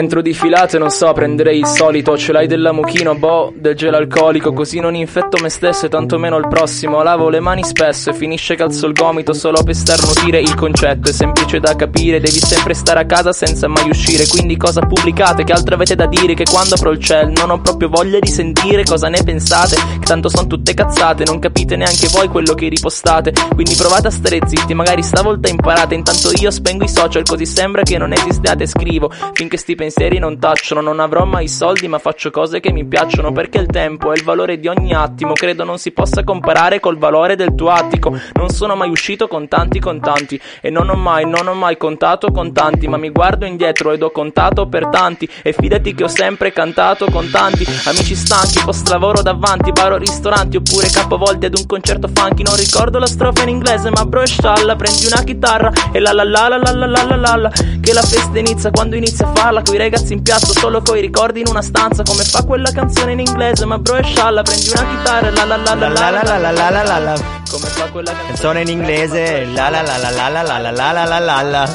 Entro di filate, non so, prenderei il solito Ce l'hai dell'amuchino, boh, del gelo alcolico Così non infetto me stesso e tantomeno il prossimo. Lavo le mani spesso e finisce calzo il gomito Solo per starnutire il concetto È semplice da capire, devi sempre stare a casa senza mai uscire. Quindi cosa pubblicate, che altro avete da dire? Che quando apro il ciel non ho proprio voglia di sentire Cosa ne pensate, che tanto son tutte cazzate Non capite neanche voi quello che ripostate. Quindi provate a stare zitti, magari stavolta imparate. Intanto io spengo i social così sembra che non esistiate Scrivo. Finché sti pensieri non tacciono Non avrò mai soldi ma faccio cose che mi piacciono Perché il tempo è il valore di ogni attimo. Credo non si possa comparare col valore del tuo attico. Non sono mai uscito con tanti contanti E non ho mai, non ho mai contato contanti Ma mi guardo indietro ed ho contato per tanti E fidati che ho sempre cantato con tanti. Amici stanchi, post lavoro davanti Bar o ristoranti oppure capovolti ad un concerto funky. Non ricordo la strofa in inglese ma bro è scialla Prendi una chitarra e la la la la la la la la la Che la festa inizia quando inizia a farla Coi ragazzi in piazza solo coi ricordi in una stanza Come fa quella canzone in inglese ma bro è scialla Prendi una chitarra e la la la la la la la la la la la Come fa quella canzone in inglese, la la la la la la la la la la la la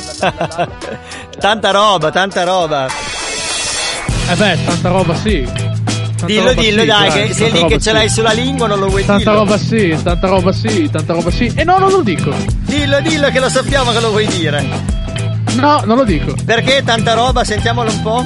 Tanta roba, tanta roba. Eh beh, tanta roba sì. Tanta Dillo, dillo, sì, dai, che sei tanta lì che ce sì. l'hai sulla lingua, non lo vuoi Tanta dire. roba sì, tanta roba sì, tanta roba sì. E no, non lo dico. Dillo, dillo che lo sappiamo che lo vuoi dire. No, non lo dico. Perché tanta roba? Sentiamolo un po'.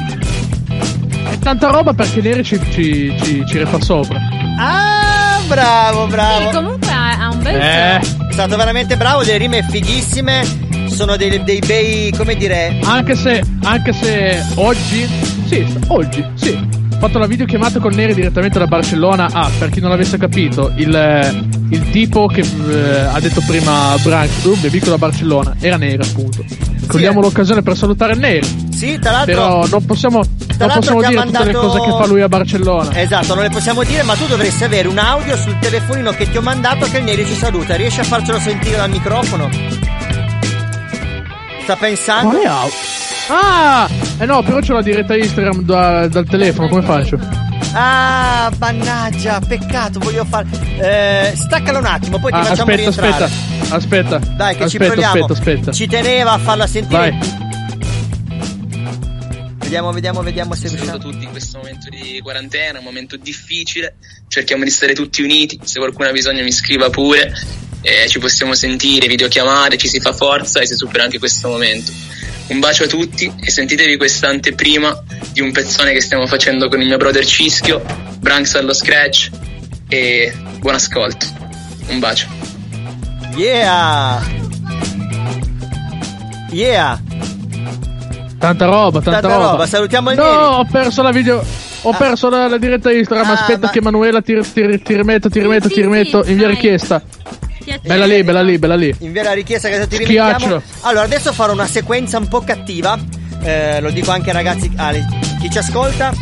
È tanta roba perché Neri ci, ci, ci, ci rifà sopra. Ah, bravo, bravo. Sì, comunque ha, ha un bel Eh. È stato veramente bravo, le rime fighissime. Sono dei, dei bei, come dire. Anche se, anche se oggi, sì, oggi, sì. Ho fatto la videochiamata con Neri direttamente da Barcellona. Ah, per chi non l'avesse capito, il, eh, il tipo che eh, ha detto prima Branch, uh, Bebico da Barcellona, era Neri appunto. Cogliamo l'occasione per salutare Neri. Sì, tra l'altro. Però non possiamo, non possiamo dire tutte le mandato- cose che fa lui a Barcellona. Esatto, non le possiamo dire, ma tu dovresti avere un audio sul telefonino che ti ho mandato che il Neri ci saluta. Riesci a farcelo sentire dal microfono? Sta pensando? Quale audio? Ah! Eh no, però c'ho la diretta Instagram da- dal telefono, come faccio? Ah, mannaggia, peccato, voglio fare. Eh, staccalo un attimo, poi ti Ah, facciamo aspetta, rientrare. aspetta, aspetta. Dai, che ci aspetta, proviamo. aspetta, aspetta. Ci teneva a farla sentire. Vai. Vediamo, vediamo, vediamo se riusciamo. Saluto tutti in questo momento di quarantena, un momento difficile. Cerchiamo di stare tutti uniti. Se qualcuno ha bisogno mi scriva pure. Eh, ci possiamo sentire, videochiamare, ci si fa forza e si supera anche questo momento. Un bacio a tutti e sentitevi questa anteprima di un pezzone che stiamo facendo con il mio brother Cischio, Branks allo scratch e buon ascolto. Un bacio. Yeah! Yeah! Tanta roba, tanta, Tanta roba, salutiamo il No, Neri. ho perso la video. Ho Ah. perso la, la diretta Instagram. Ah, Aspetta ma- che Emanuela ti, ti- ti rimetto, ti rimetto, Sì, ti sì, rimetto. sì, Invia vai. richiesta. Bella lì, bella lì, bella lì. Invia la richiesta che ti rimettiamo. Allora, adesso farò una sequenza un po' cattiva. Eh, lo dico anche ai ragazzi, a chi ci ascolta.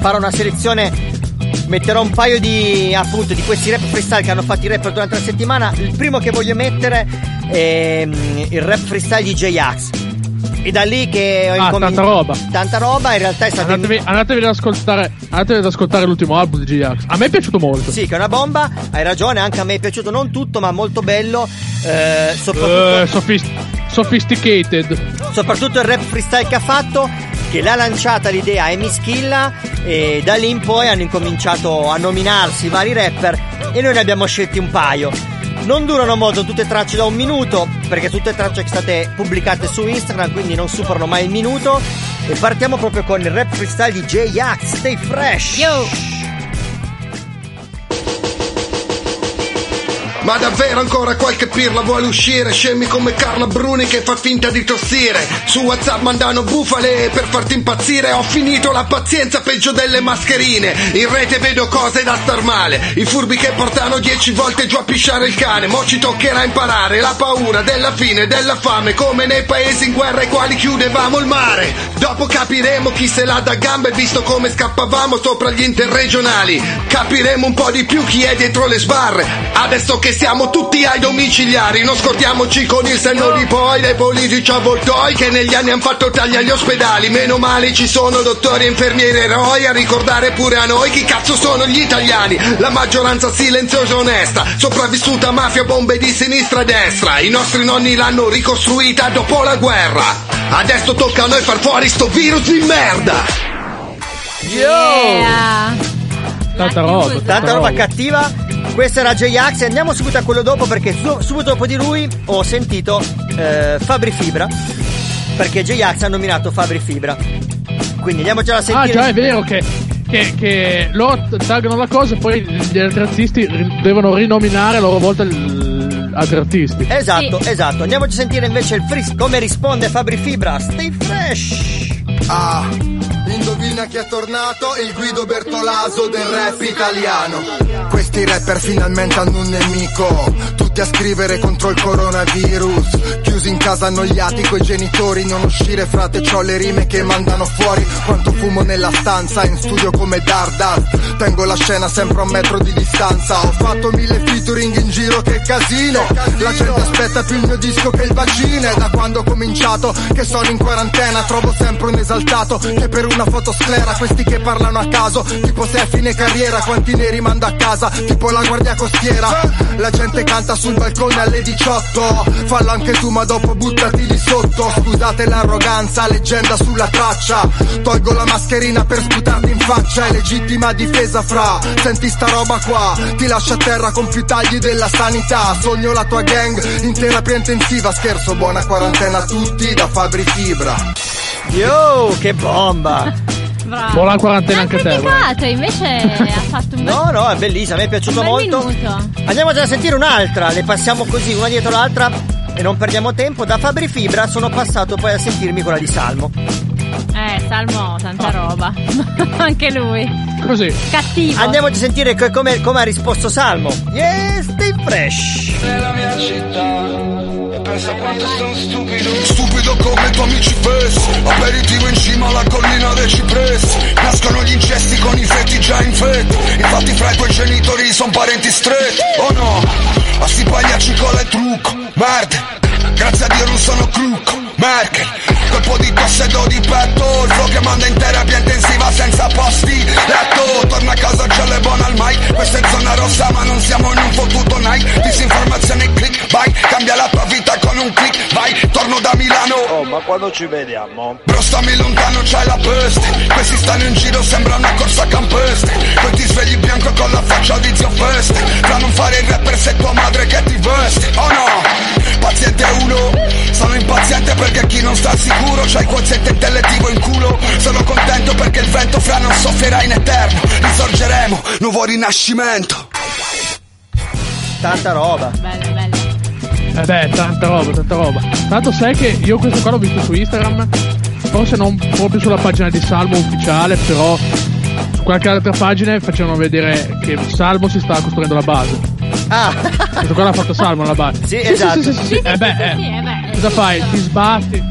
Farò una selezione. Metterò un paio di appunto di questi rap freestyle che hanno fatto i rapper durante la settimana. Il primo che voglio mettere è mm, il rap freestyle di J-Ax. E da lì che ho Ah, incomin- tanta roba. Tanta roba, in realtà è stato Andatevi, andatevi ad ascoltare, andatevi ad ascoltare l'ultimo album di G-Ax. A me è piaciuto molto. Sì, che è una bomba, hai ragione, anche a me è piaciuto non tutto, ma molto bello. eh, soprattutto, Eh, sophist- sophisticated. soprattutto il rap freestyle che ha fatto, che l'ha lanciata l'idea a Amy Schilla e da lì in poi hanno incominciato a nominarsi vari rapper e noi ne abbiamo scelti un paio. Non durano molto tutte tracce da un minuto, perché tutte tracce sono state pubblicate su Instagram, quindi non superano mai il minuto. E partiamo proprio con il rap freestyle di J-Ax, Stay Fresh. Yo! Ma davvero ancora qualche pirla vuole uscire? Scemi come Carla Bruni che fa finta di tossire. Su WhatsApp mandano bufale per farti impazzire. Ho finito la pazienza peggio delle mascherine. In rete vedo cose da star male. I furbi che portano dieci volte giù a pisciare il cane. Mo ci toccherà imparare la paura della fine della fame. Come nei paesi in guerra ai quali chiudevamo il mare. Dopo capiremo chi se l'ha da gambe visto come scappavamo sopra gli interregionali. Capiremo un po' di più chi è dietro le sbarre. Adesso che siamo tutti ai domiciliari, non scordiamoci con il senno di poi dei politici avvoltoi che negli anni hanno fatto tagli agli ospedali. Meno male ci sono dottori e infermieri eroi a ricordare pure a noi chi cazzo sono gli italiani. La maggioranza silenziosa e onesta, sopravvissuta a mafia, bombe di sinistra e destra. I nostri nonni l'hanno ricostruita dopo la guerra. Adesso tocca a noi far fuori sto virus di merda. Yeah! Tanta roba. Tanta roba cattiva. Questo era J-Ax e andiamo subito a quello dopo perché su- subito dopo di lui ho sentito eh, Fabri Fibra. Perché J-Ax ha nominato Fabri Fibra. Quindi andiamocela a Ah, sentire. già, è vero che, che, che loro taggano la cosa e poi gli altri artisti ri- devono rinominare a loro volta il- altri artisti. Esatto, esatto. Andiamoci a sentire invece il free, come risponde Fabri Fibra. Stay fresh. Ah, indovina chi è tornato? Il Guido Bertolaso del rap italiano. Questi rapper finalmente hanno un nemico. Tutti a scrivere contro il coronavirus. Chiusi in casa annoiati coi genitori. Non uscire frate, c'ho le rime che mandano fuori. Quanto fumo nella stanza, in studio come Dardust. Tengo la scena sempre a un metro di distanza. Ho fatto mille featuring in giro, che casino. La gente aspetta più il mio disco che il vaccino. È da quando ho cominciato che sono in quarantena. Trovo sempre un esaltato che per una fotosclera. Questi che parlano a caso, tipo se è fine carriera. Quanti ne rimando a casa, tipo la guardia costiera. La gente canta sul balcone alle 18 Fallo anche tu ma dopo buttati di sotto. Scusate l'arroganza, leggenda sulla traccia. Tolgo la mascherina per sputarti in faccia. È legittima difesa fra. Senti sta roba qua. Ti lascia a terra con più tagli della sanità. Sogno la tua gang in terapia intensiva. Scherzo, buona quarantena a tutti da Fabri Fibra. Yo, che bomba! Bravo. Buona quarantena anche te. Peccato, invece ha fatto un bel No, no, è bellissima, a me è piaciuto molto. minuto. Andiamo già a sentire un'altra, le passiamo così una dietro l'altra e non perdiamo tempo. Da Fabri Fibra sono passato poi a sentirmi quella di Salmo. Eh, Salmo, tanta roba. <laughs> Anche lui. Così. Cattivo. Andiamo a sentire co- come, come ha risposto Salmo. Yes, stay fresh. Nella mia città E pensa quanto sono stupido. Stupido come i tuoi amici fessi Aperitivo in cima alla collina dei cipressi Nascono gli incesti con i fetti già infetti Infatti fra i tuoi genitori son parenti stretti. Oh no, a sti pagliacci con le trucco Merda, grazie a Dio non sono crucco Merkel, colpo di tosse e di petto Il flow che manda in terapia intensiva senza posti Letto, torna a casa già le buone al mai. Questa è zona rossa ma non siamo in un fottuto night. Disinformazione click, vai Cambia la tua vita con un click, vai Torno da Milano. Oh, ma quando ci vediamo? Bro stammi lontano c'hai la peste. Questi stanno in giro sembra una corsa campestre Poi ti svegli bianco con la faccia di zio feste. Tra non fare il rapper se tua madre che ti veste. Oh no, paziente uno Sono impaziente perché chi non sta sicuro C'ha il quoziente intellettivo in culo Sono contento perché il vento fra non soffierà in eterno Risorgeremo, nuovo rinascimento Tanta roba. Bello, bello. Eh beh, tanta roba, tanta roba. Tanto sai che io questo qua l'ho visto su Instagram, forse non proprio sulla pagina di Salmo ufficiale, però su qualche altra pagina facevano vedere che Salmo si stava costruendo la base. Ah, Questo qua l'ha fatto Salmo la base. Sì, esatto. Sì, sì, sì, sì, Eh beh, eh. Cosa fai? Ti sbatti,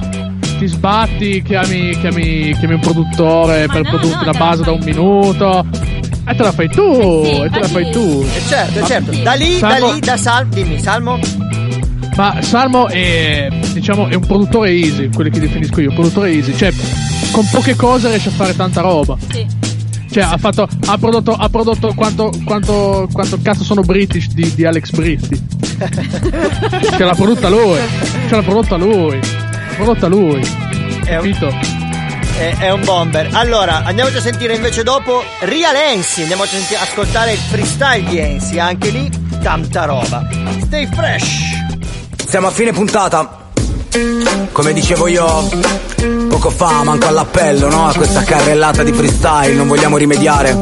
ti sbatti, chiami, chiami, chiami un produttore per produrti la base da un minuto. E te la fai tu, e te la fai tu. E certo, Ma- certo. Da lì, Salmo- da lì, da Salmo. Dimmi, Salmo. Ma Salmo è, diciamo, è un produttore easy, quelli che definisco io, un produttore easy. Cioè, con poche cose riesce a fare tanta roba. Sì. Cioè, ha fatto, ha prodotto, ha prodotto quanto, quanto, quanto cazzo sono British di, di Alex Britti. <laughs> Ce l'ha prodotta lui. Ce l'ha prodotta lui. L'ha prodotta lui. Capito? È, è un bomber. Allora, andiamoci a sentire invece dopo Ria Lenzi. Andiamo a senti- ascoltare il freestyle di Enzi. Anche lì, tanta roba. Stay fresh. Siamo a fine puntata. Come dicevo io poco fa, manco all'appello, no? A questa carrellata di freestyle, non vogliamo rimediare.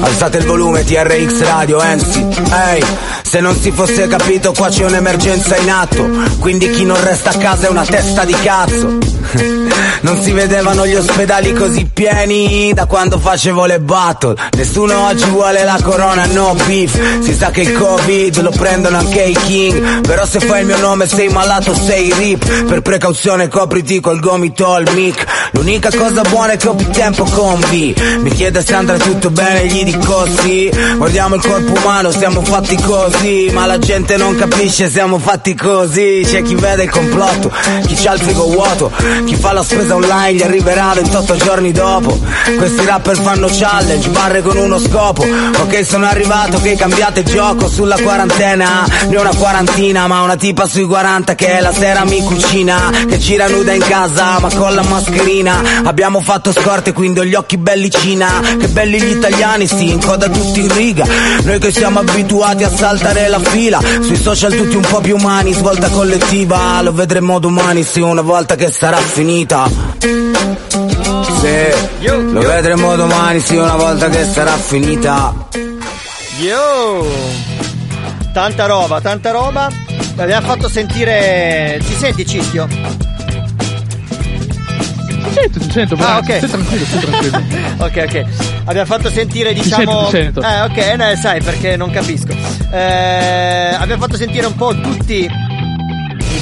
Alzate il volume, TRX Radio, Ensi. Ehi, se non si fosse capito, qua c'è un'emergenza in atto. Quindi chi non resta a casa è una testa di cazzo. <laughs> Non si vedevano gli ospedali così pieni da quando facevo le battle. Nessuno oggi vuole la corona, no beef. Si sa che il covid lo prendono anche i king. Però se fai il mio nome sei malato, sei rip. Per precauzione copriti col gomito al mic. L'unica cosa buona è che ho più tempo con V. Mi chiede se andrà tutto bene, gli dico sì. Guardiamo il corpo umano, siamo fatti così. Ma la gente non capisce, siamo fatti così. C'è chi vede il complotto, chi c'ha il frigo vuoto, chi fa la spesa online gli arriverà 28 giorni dopo. Questi rapper fanno challenge, barre con uno scopo. Ok, sono arrivato, ok, cambiate gioco sulla quarantena. Ne ho una quarantina, ma una tipa sui 40 che la sera mi cucina. Che gira nuda in casa, ma con la mascherina. Abbiamo fatto scorte, quindi ho gli occhi belli cina. Che belli gli italiani, sì, in coda tutti in riga. Noi che siamo abituati a saltare la fila. Sui social tutti un po' più umani, svolta collettiva. Lo vedremo domani, sì, una volta che sarà finita. Sì, lo vedremo domani, sì, una volta che sarà finita. Yo! Tanta roba, tanta roba. Abbiamo fatto sentire. Ci senti, Cischio? Ti sento, ti sento, Ah, ok. Stai tranquillo, stai tranquillo. <laughs> ok, ok. Abbiamo fatto sentire, Ti diciamo. sento, ti sento. Eh, ok, no, sai perché non capisco. Eh, abbiamo fatto sentire un po' tutti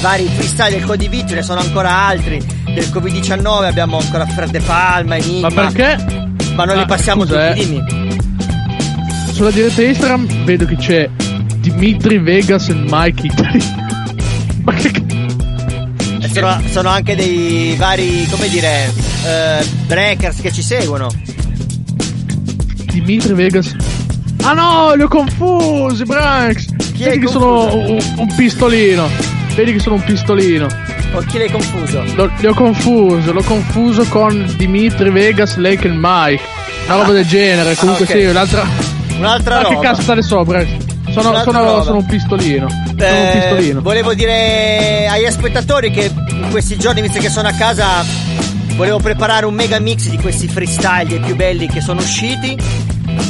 vari freestyle del Codiv, ce ne sono ancora altri. Del Covid-19 abbiamo ancora Fred De Palma, Enigma. Ma perché? Ma non li Ah, passiamo scusa, tutti, eh. dimmi. Sulla diretta Instagram vedo che c'è Dimitri Vegas e Mike Italy. <laughs> Ma che c- E sono, sono anche dei vari, come dire, eh, breakers che ci seguono. Dimitri Vegas. Ah, no, li ho confusi, Branks! Chi hai che sono un, un pistolino. Vedi che sono un pistolino. O chi l'hai confuso? Lo, li ho confuso, l'ho confuso con Dimitri Vegas, Lake e Mike. Una roba del genere, comunque ok. sì, un'altra. Un'altra Ma che roba. cazzo sta sopra? Sono, sono, sono un pistolino. Sono un Eh, pistolino. volevo dire agli spettatori che in questi giorni, visto che sono a casa, volevo preparare un mega mix di questi freestyle dei più belli che sono usciti.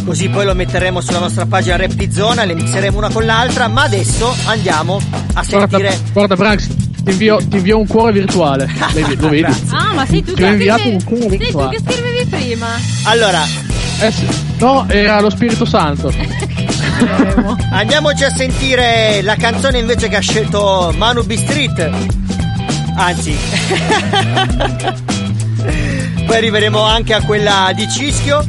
Così poi lo metteremo sulla nostra pagina Rap di Zona, le mixeremo una con l'altra. Ma adesso andiamo a Guarda, sentire. guarda Branks, ti invio, ti invio un cuore virtuale. Lo vedi? <laughs> Ah, ma sei tu Ti ho che inviato scrivevi- un cuore sei tu virtuale. che scrivevi prima. Allora, Eh sì. No, era lo Spirito Santo. <laughs> <laughs> Andiamoci a sentire la canzone invece che ha scelto Manu B Street. Anzi, poi arriveremo anche a quella di Cischio.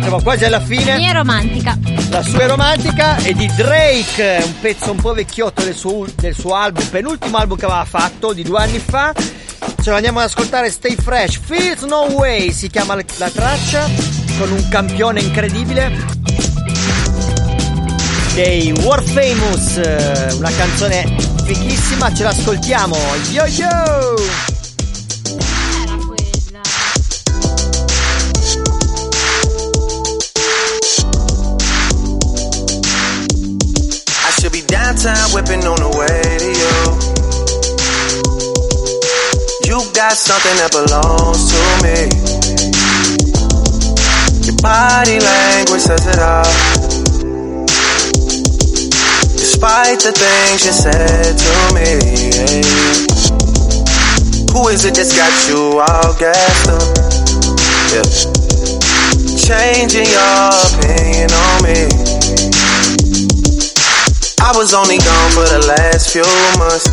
Siamo quasi alla fine. Mia romantica. La sua è romantica e di Drake, un pezzo un po' vecchiotto del suo, del suo album, penultimo album che aveva fatto di due anni fa. Ce lo andiamo ad ascoltare Stay Fresh. Feels No Way si chiama la la traccia, con un campione incredibile dei War Famous, eh, una canzone fighissima, ce l'ascoltiamo. Yo yo! Downtown whipping on the way to you. You got something that belongs to me. Your body language says it all. Despite the things you said to me. Who is it that's got you all gassed up? Yeah. Changing your opinion on me. I was only gone for the last few months.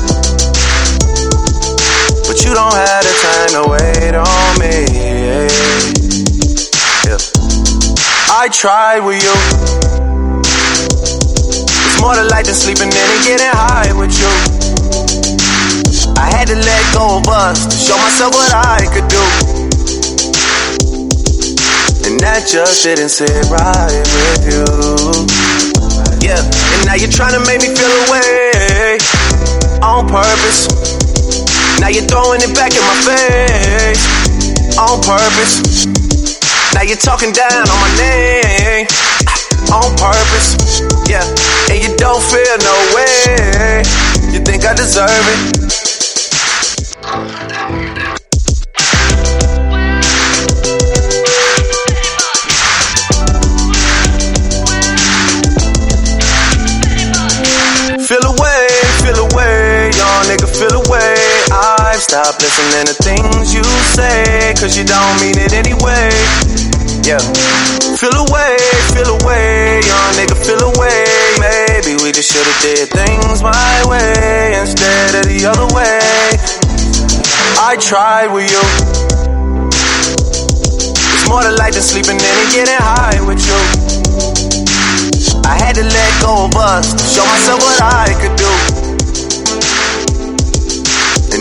But you don't have the time to wait on me. Yeah. I tried with you. It's more to life than sleeping in and getting high with you. I had to let go of us to show myself what I could do. And that just didn't sit right with you. Yeah, and now you're trying to make me feel away on purpose. Now you're throwing it back in my face on purpose. Now you're talking down on my name on purpose. Yeah, and you don't feel no way. You think I deserve it? I've stopped listening to things you say, cause you don't mean it anyway. Yeah. Feel away, feel away, young nigga, feel away. Maybe we just should've did things my way instead of the other way. I tried with you. It's more to life than sleeping in and getting high with you. I had to let go of us show myself what I could do.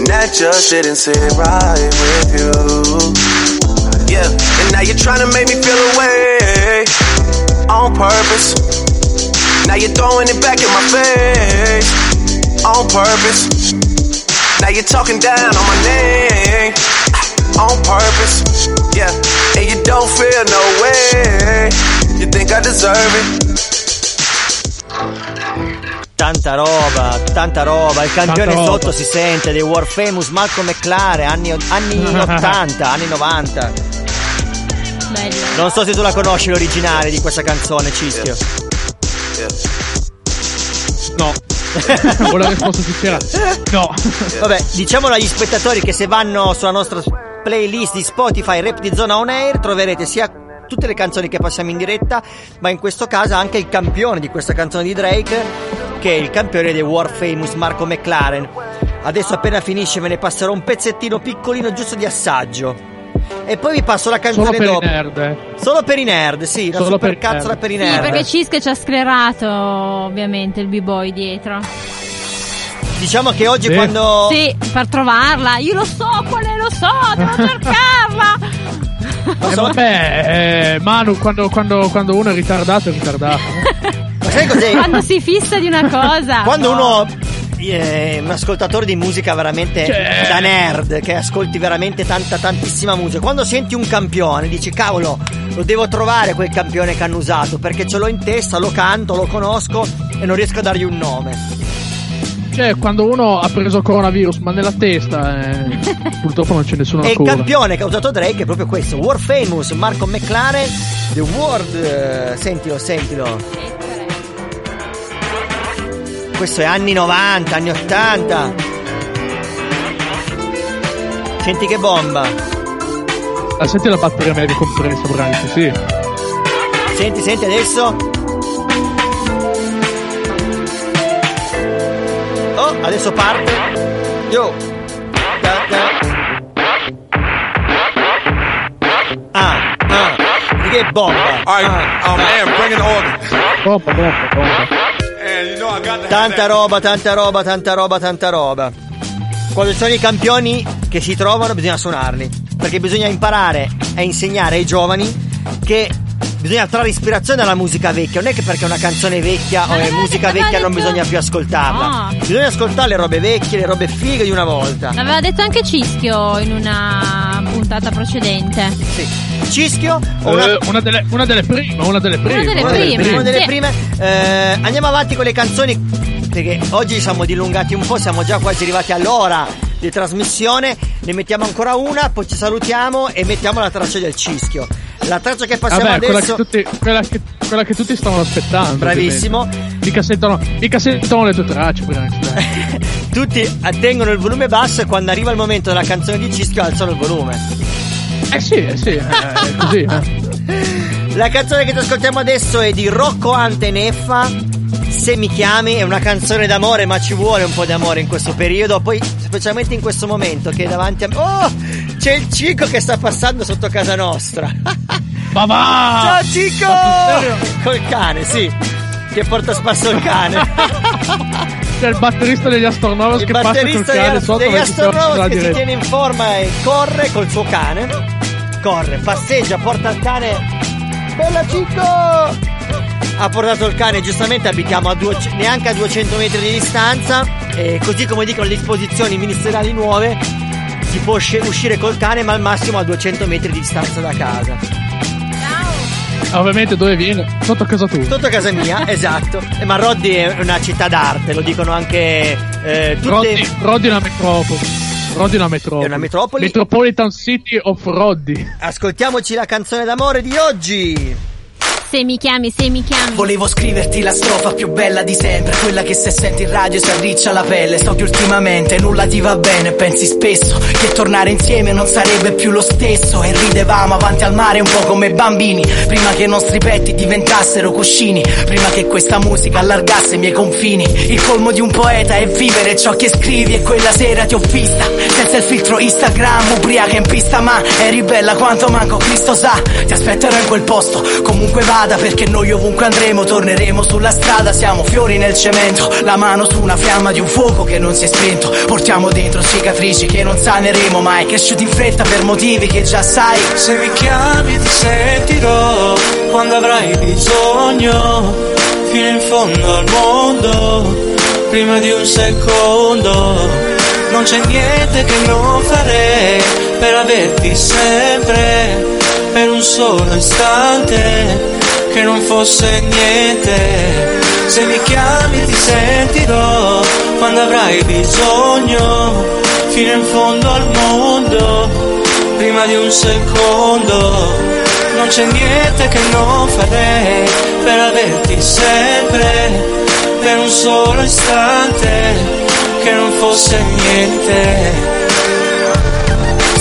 And that just didn't sit right with you. Yeah, and now you're trying to make me feel away on purpose. Now you're throwing it back in my face on purpose. Now you're talking down on my name on purpose. Yeah, and you don't feel no way. You think I deserve it? Tanta roba, tanta roba. Il campione roba. sotto si sente dei War Famous, Malcolm McLaren, anni, anni <laughs> 80, anni 90. Bello. Non so se tu la conosci l'originale di questa canzone, Cischio. No. Ho la risposta sincera. No. Vabbè, diciamolo agli spettatori che se vanno sulla nostra playlist di Spotify Rap di Zona On Air troverete sia tutte le canzoni che passiamo in diretta, ma in questo caso anche il campione di questa canzone di Drake, che è il campione dei War Famous Marco McLaren. Adesso appena finisce ve ne passerò un pezzettino piccolino giusto di assaggio. E poi vi passo la canzone Solo per dopo. i nerd, eh. Solo per i nerd, sì, la Solo super per i cazzola nerd. per i Sì, nerd. perché Cisco ci ha sclerato ovviamente il b-boy dietro. Diciamo che oggi Sì. quando Sì, per trovarla. Io lo so qual è, lo so, devo <laughs> cercarla. Eh, vabbè, eh, Manu, quando, quando, quando uno è ritardato, è ritardato. <laughs> Sai cos'è? Quando si fissa di una cosa. Quando uno è un ascoltatore di musica veramente Cioè. da nerd, che ascolti veramente tanta tantissima musica, quando senti un campione dici cavolo, lo devo trovare quel campione che hanno usato, perché ce l'ho in testa, lo canto, lo conosco e non riesco a dargli un nome. Cioè, quando uno ha preso coronavirus, ma nella testa, eh, <laughs> purtroppo non c'è nessuno E il campione che ha usato Drake è proprio questo, World Famous, Marco McLaren, The World. eh, Sentilo, sentilo. Questo è anni 90, anni 80. Senti che bomba. Ah, senti la batteria media compressa, Brian, sì. Senti, senti adesso. Oh, adesso parte. Yo. Da, da. Ah, ah. Di che bomba. Alright, um, man, bring in the organ. Bomba, bomba, bomba. Tanta roba, tanta roba, tanta roba, tanta roba. Quando ci sono i campioni che si trovano bisogna suonarli. Perché bisogna imparare a insegnare ai giovani che bisogna trarre ispirazione dalla musica vecchia. Non è che perché una canzone vecchia o è musica vecchia non bisogna più ascoltarla. No. Bisogna ascoltare le robe vecchie, le robe fighe di una volta. L'aveva detto anche Cischio in una puntata precedente. Sì. Cischio o una Eh, una, delle, una delle prime, una delle prime. delle Una delle prime, Una delle prime. Eh, andiamo avanti con le canzoni perché oggi siamo dilungati un po', siamo già quasi arrivati all'ora di trasmissione. Ne mettiamo ancora una, poi ci salutiamo e mettiamo la traccia del cischio. La traccia che passiamo Vabbè, quella che, adesso. tutti, quella, che, quella che tutti stavano aspettando. Bravissimo. Mica sentono, mica sentono le tue tracce. <laughs> Tutti attengono il volume basso e quando arriva il momento della canzone di cischio alzano il volume. Eh sì, eh sì, eh, è così. Eh. La canzone che ti ascoltiamo adesso è di Rocco Anteneffa. Se mi chiami è una canzone d'amore, ma ci vuole un po' di amore in questo periodo. Poi, specialmente in questo momento che davanti a me. Oh! C'è il Cico che sta passando sotto casa nostra. Va! Ciao Cico! Col cane, sì. Che porta spasso il cane. <laughs> C'è il batterista degli Astronovos Il che passa col batterista cane degli, sotto degli la che si tiene in forma e corre col suo cane. Corre, passeggia, porta il cane. Bella Cico! Ha portato il cane, giustamente abitiamo a due- neanche a 200 metri di distanza. E così come dicono le disposizioni ministeriali nuove, si può usci- uscire col cane, ma al massimo a 200 metri di distanza da casa. Ah, Ovviamente dove viene? Sotto casa tua. Sotto casa mia, <laughs> esatto. Eh, ma Roddi è una città d'arte, lo dicono anche eh, tutte. Roddi, Roddi è una metropoli. Roddi è una metropoli. È una metropoli? Metropolitan City of Roddi. Ascoltiamoci la canzone d'amore di oggi. Se mi chiami, se mi chiami. Volevo scriverti la strofa più bella di sempre Quella che se senti in radio si arriccia la pelle. So che ultimamente nulla ti va bene Pensi spesso che tornare insieme non sarebbe più lo stesso. E ridevamo avanti al mare un po' come bambini Prima che i nostri petti diventassero cuscini Prima che questa musica allargasse i miei confini. Il colmo di un poeta è vivere ciò che scrivi E quella sera ti ho vista Senza il filtro Instagram Ubriaca in pista ma eri bella quanto manco Cristo sa. Ti aspetterò in quel posto Comunque vada perché noi ovunque andremo Torneremo sulla strada. Siamo fiori nel cemento La mano su una fiamma di un fuoco che non si è spento. Portiamo dentro cicatrici che non saneremo mai Cresciuti in fretta per motivi che già sai. Se mi chiami ti sentirò quando avrai bisogno, fino in fondo al mondo, prima di un secondo. Non c'è niente che non farei per averti sempre, per un solo istante, che non fosse niente. Se mi chiami ti sentirò quando avrai bisogno, fino in fondo al mondo, prima di un secondo. Non c'è niente che non farei per averti sempre, per un solo istante, che non fosse niente.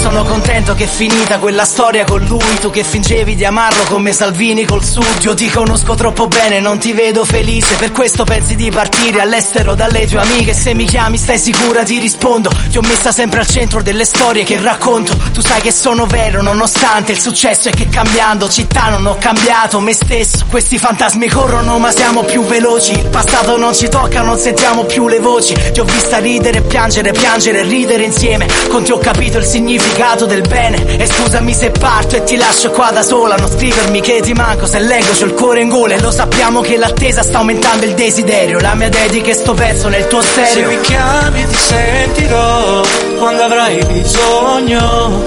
Sono contento che è finita quella storia con lui. Tu che fingevi di amarlo come Salvini col sud. Io ti conosco troppo bene, non ti vedo felice. Per questo pensi di partire all'estero dalle tue amiche. Se mi chiami stai sicura ti rispondo. Ti ho messa sempre al centro delle storie che racconto. Tu sai che sono vero nonostante il successo E che cambiando città non ho cambiato me stesso. Questi fantasmi corrono ma siamo più veloci. Il passato non ci tocca, non sentiamo più le voci. Ti ho vista ridere, piangere, piangere ridere insieme. Con te ho capito il significato significato del bene. E scusami se parto e ti lascio qua da sola. Non scrivermi che ti manco se leggo c'ho il cuore in gola. E lo sappiamo che l'attesa sta aumentando il desiderio. La mia dedica è sto pezzo nel tuo Se stereo mi chiami ti sentirò quando avrai bisogno,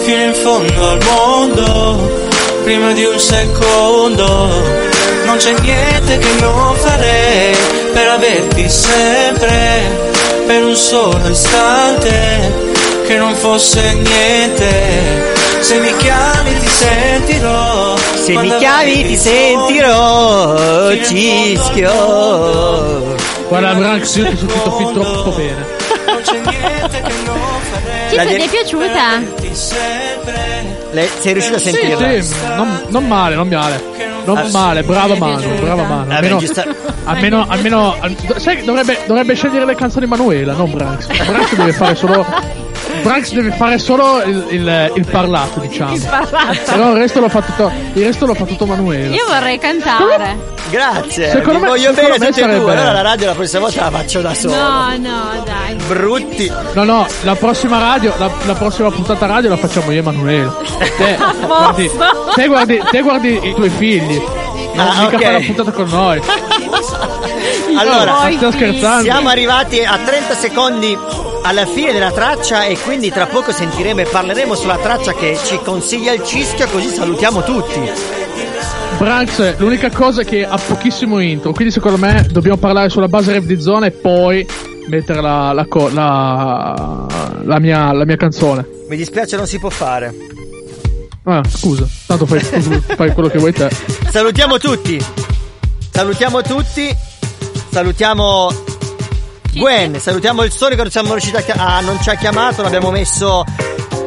fino in fondo al mondo, prima di un secondo. Non c'è niente che non farei per averti sempre, per un solo istante, che non fosse niente. Se mi chiami ti sentirò. Se mi chiami ti sentirò, cischio. Guarda, Branks, io ti sono fin troppo bene. Non c'è niente che non farei. Ci ti è piaciuta? Le- sei riuscito a Sì, sentirla? sì, non, non male, non male. Non Ah, male, brava Manu, brava Manu. Vabbè, Almeno, giusta- almeno, almeno, al- sai, dovrebbe, dovrebbe scegliere le canzoni Manuela, non Branks. Branks deve fare solo. Branks deve fare solo il, il- il parlato, diciamo. Il parlato. Però il resto lo fa tutto, il resto lo fa tutto Manuela. Io vorrei cantare. Grazie, Secondo me- voglio secondo bene me tutti e sarebbe- due. Allora la radio la prossima volta la faccio da solo. No, no, dai. Brutti. No, no, la prossima radio, la, la prossima puntata radio la facciamo io e Emanuele. Te, <laughs> guardi, te, guardi, te guardi i tuoi figli. Non Ah, mica ok. fai la puntata con noi. <laughs> Allora, stiamo scherzando. siamo arrivati a 30 secondi alla fine della traccia e quindi tra poco sentiremo e parleremo sulla traccia che ci consiglia il cischio così salutiamo tutti. Branks, l'unica cosa è che ha pochissimo intro, quindi secondo me dobbiamo parlare sulla base rap di zona e poi mettere la, la, la, la mia, la mia canzone. Mi dispiace non si può fare. Ah, scusa, tanto fai, fai quello che vuoi te. Salutiamo tutti. Salutiamo tutti. Salutiamo Gwen, salutiamo il Sole che non siamo riusciti a, chia- a- non ci ha chiamato, l'abbiamo messo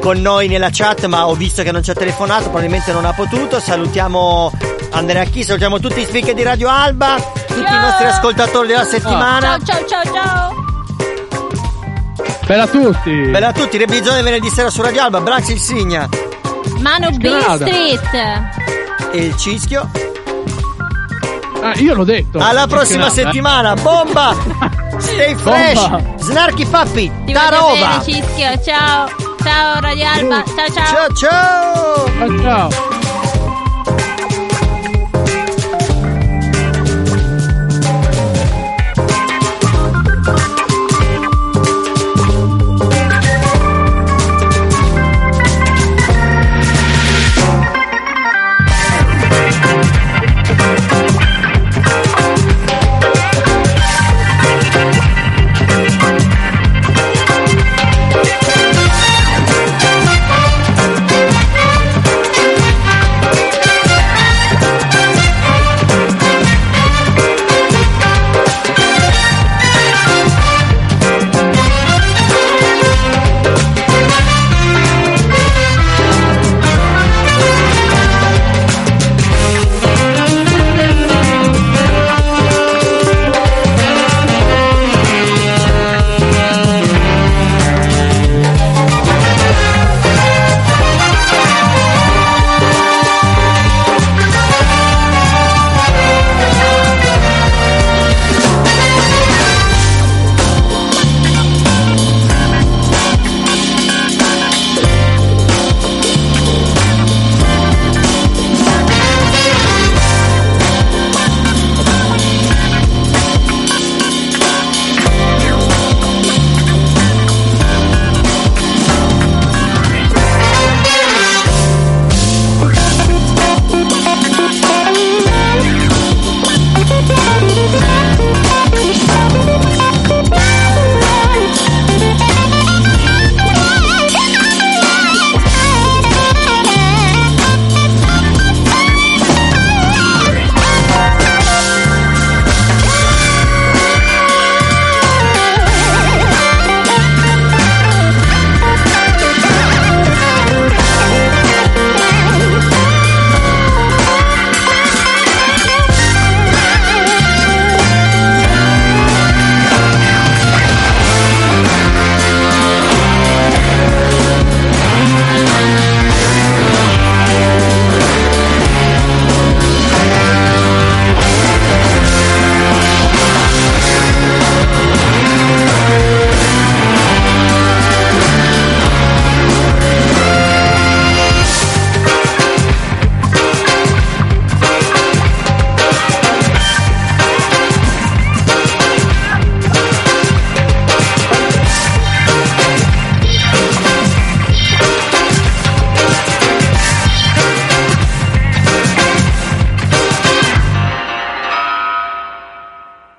con noi nella chat, ma ho visto che non ci ha telefonato, probabilmente non ha potuto. Salutiamo Andrea Chi, salutiamo tutti i speaker di Radio Alba, tutti i nostri ascoltatori della settimana. Ciao, ciao, ciao, ciao. Bella a tutti! Bella a tutti, Rebizzone venerdì sera su Radio Alba, Brax il Signa Mano B. Street. e il Cischio. Ah, io l'ho detto. Alla prossima eh. settimana, bomba! Stay fresh! Bomba. Snarky Pappi, Ti bene, Cischio. Ciao. Ciao, Radio Alba. Ciao, ciao. Ciao ciao! Ciao, ciao.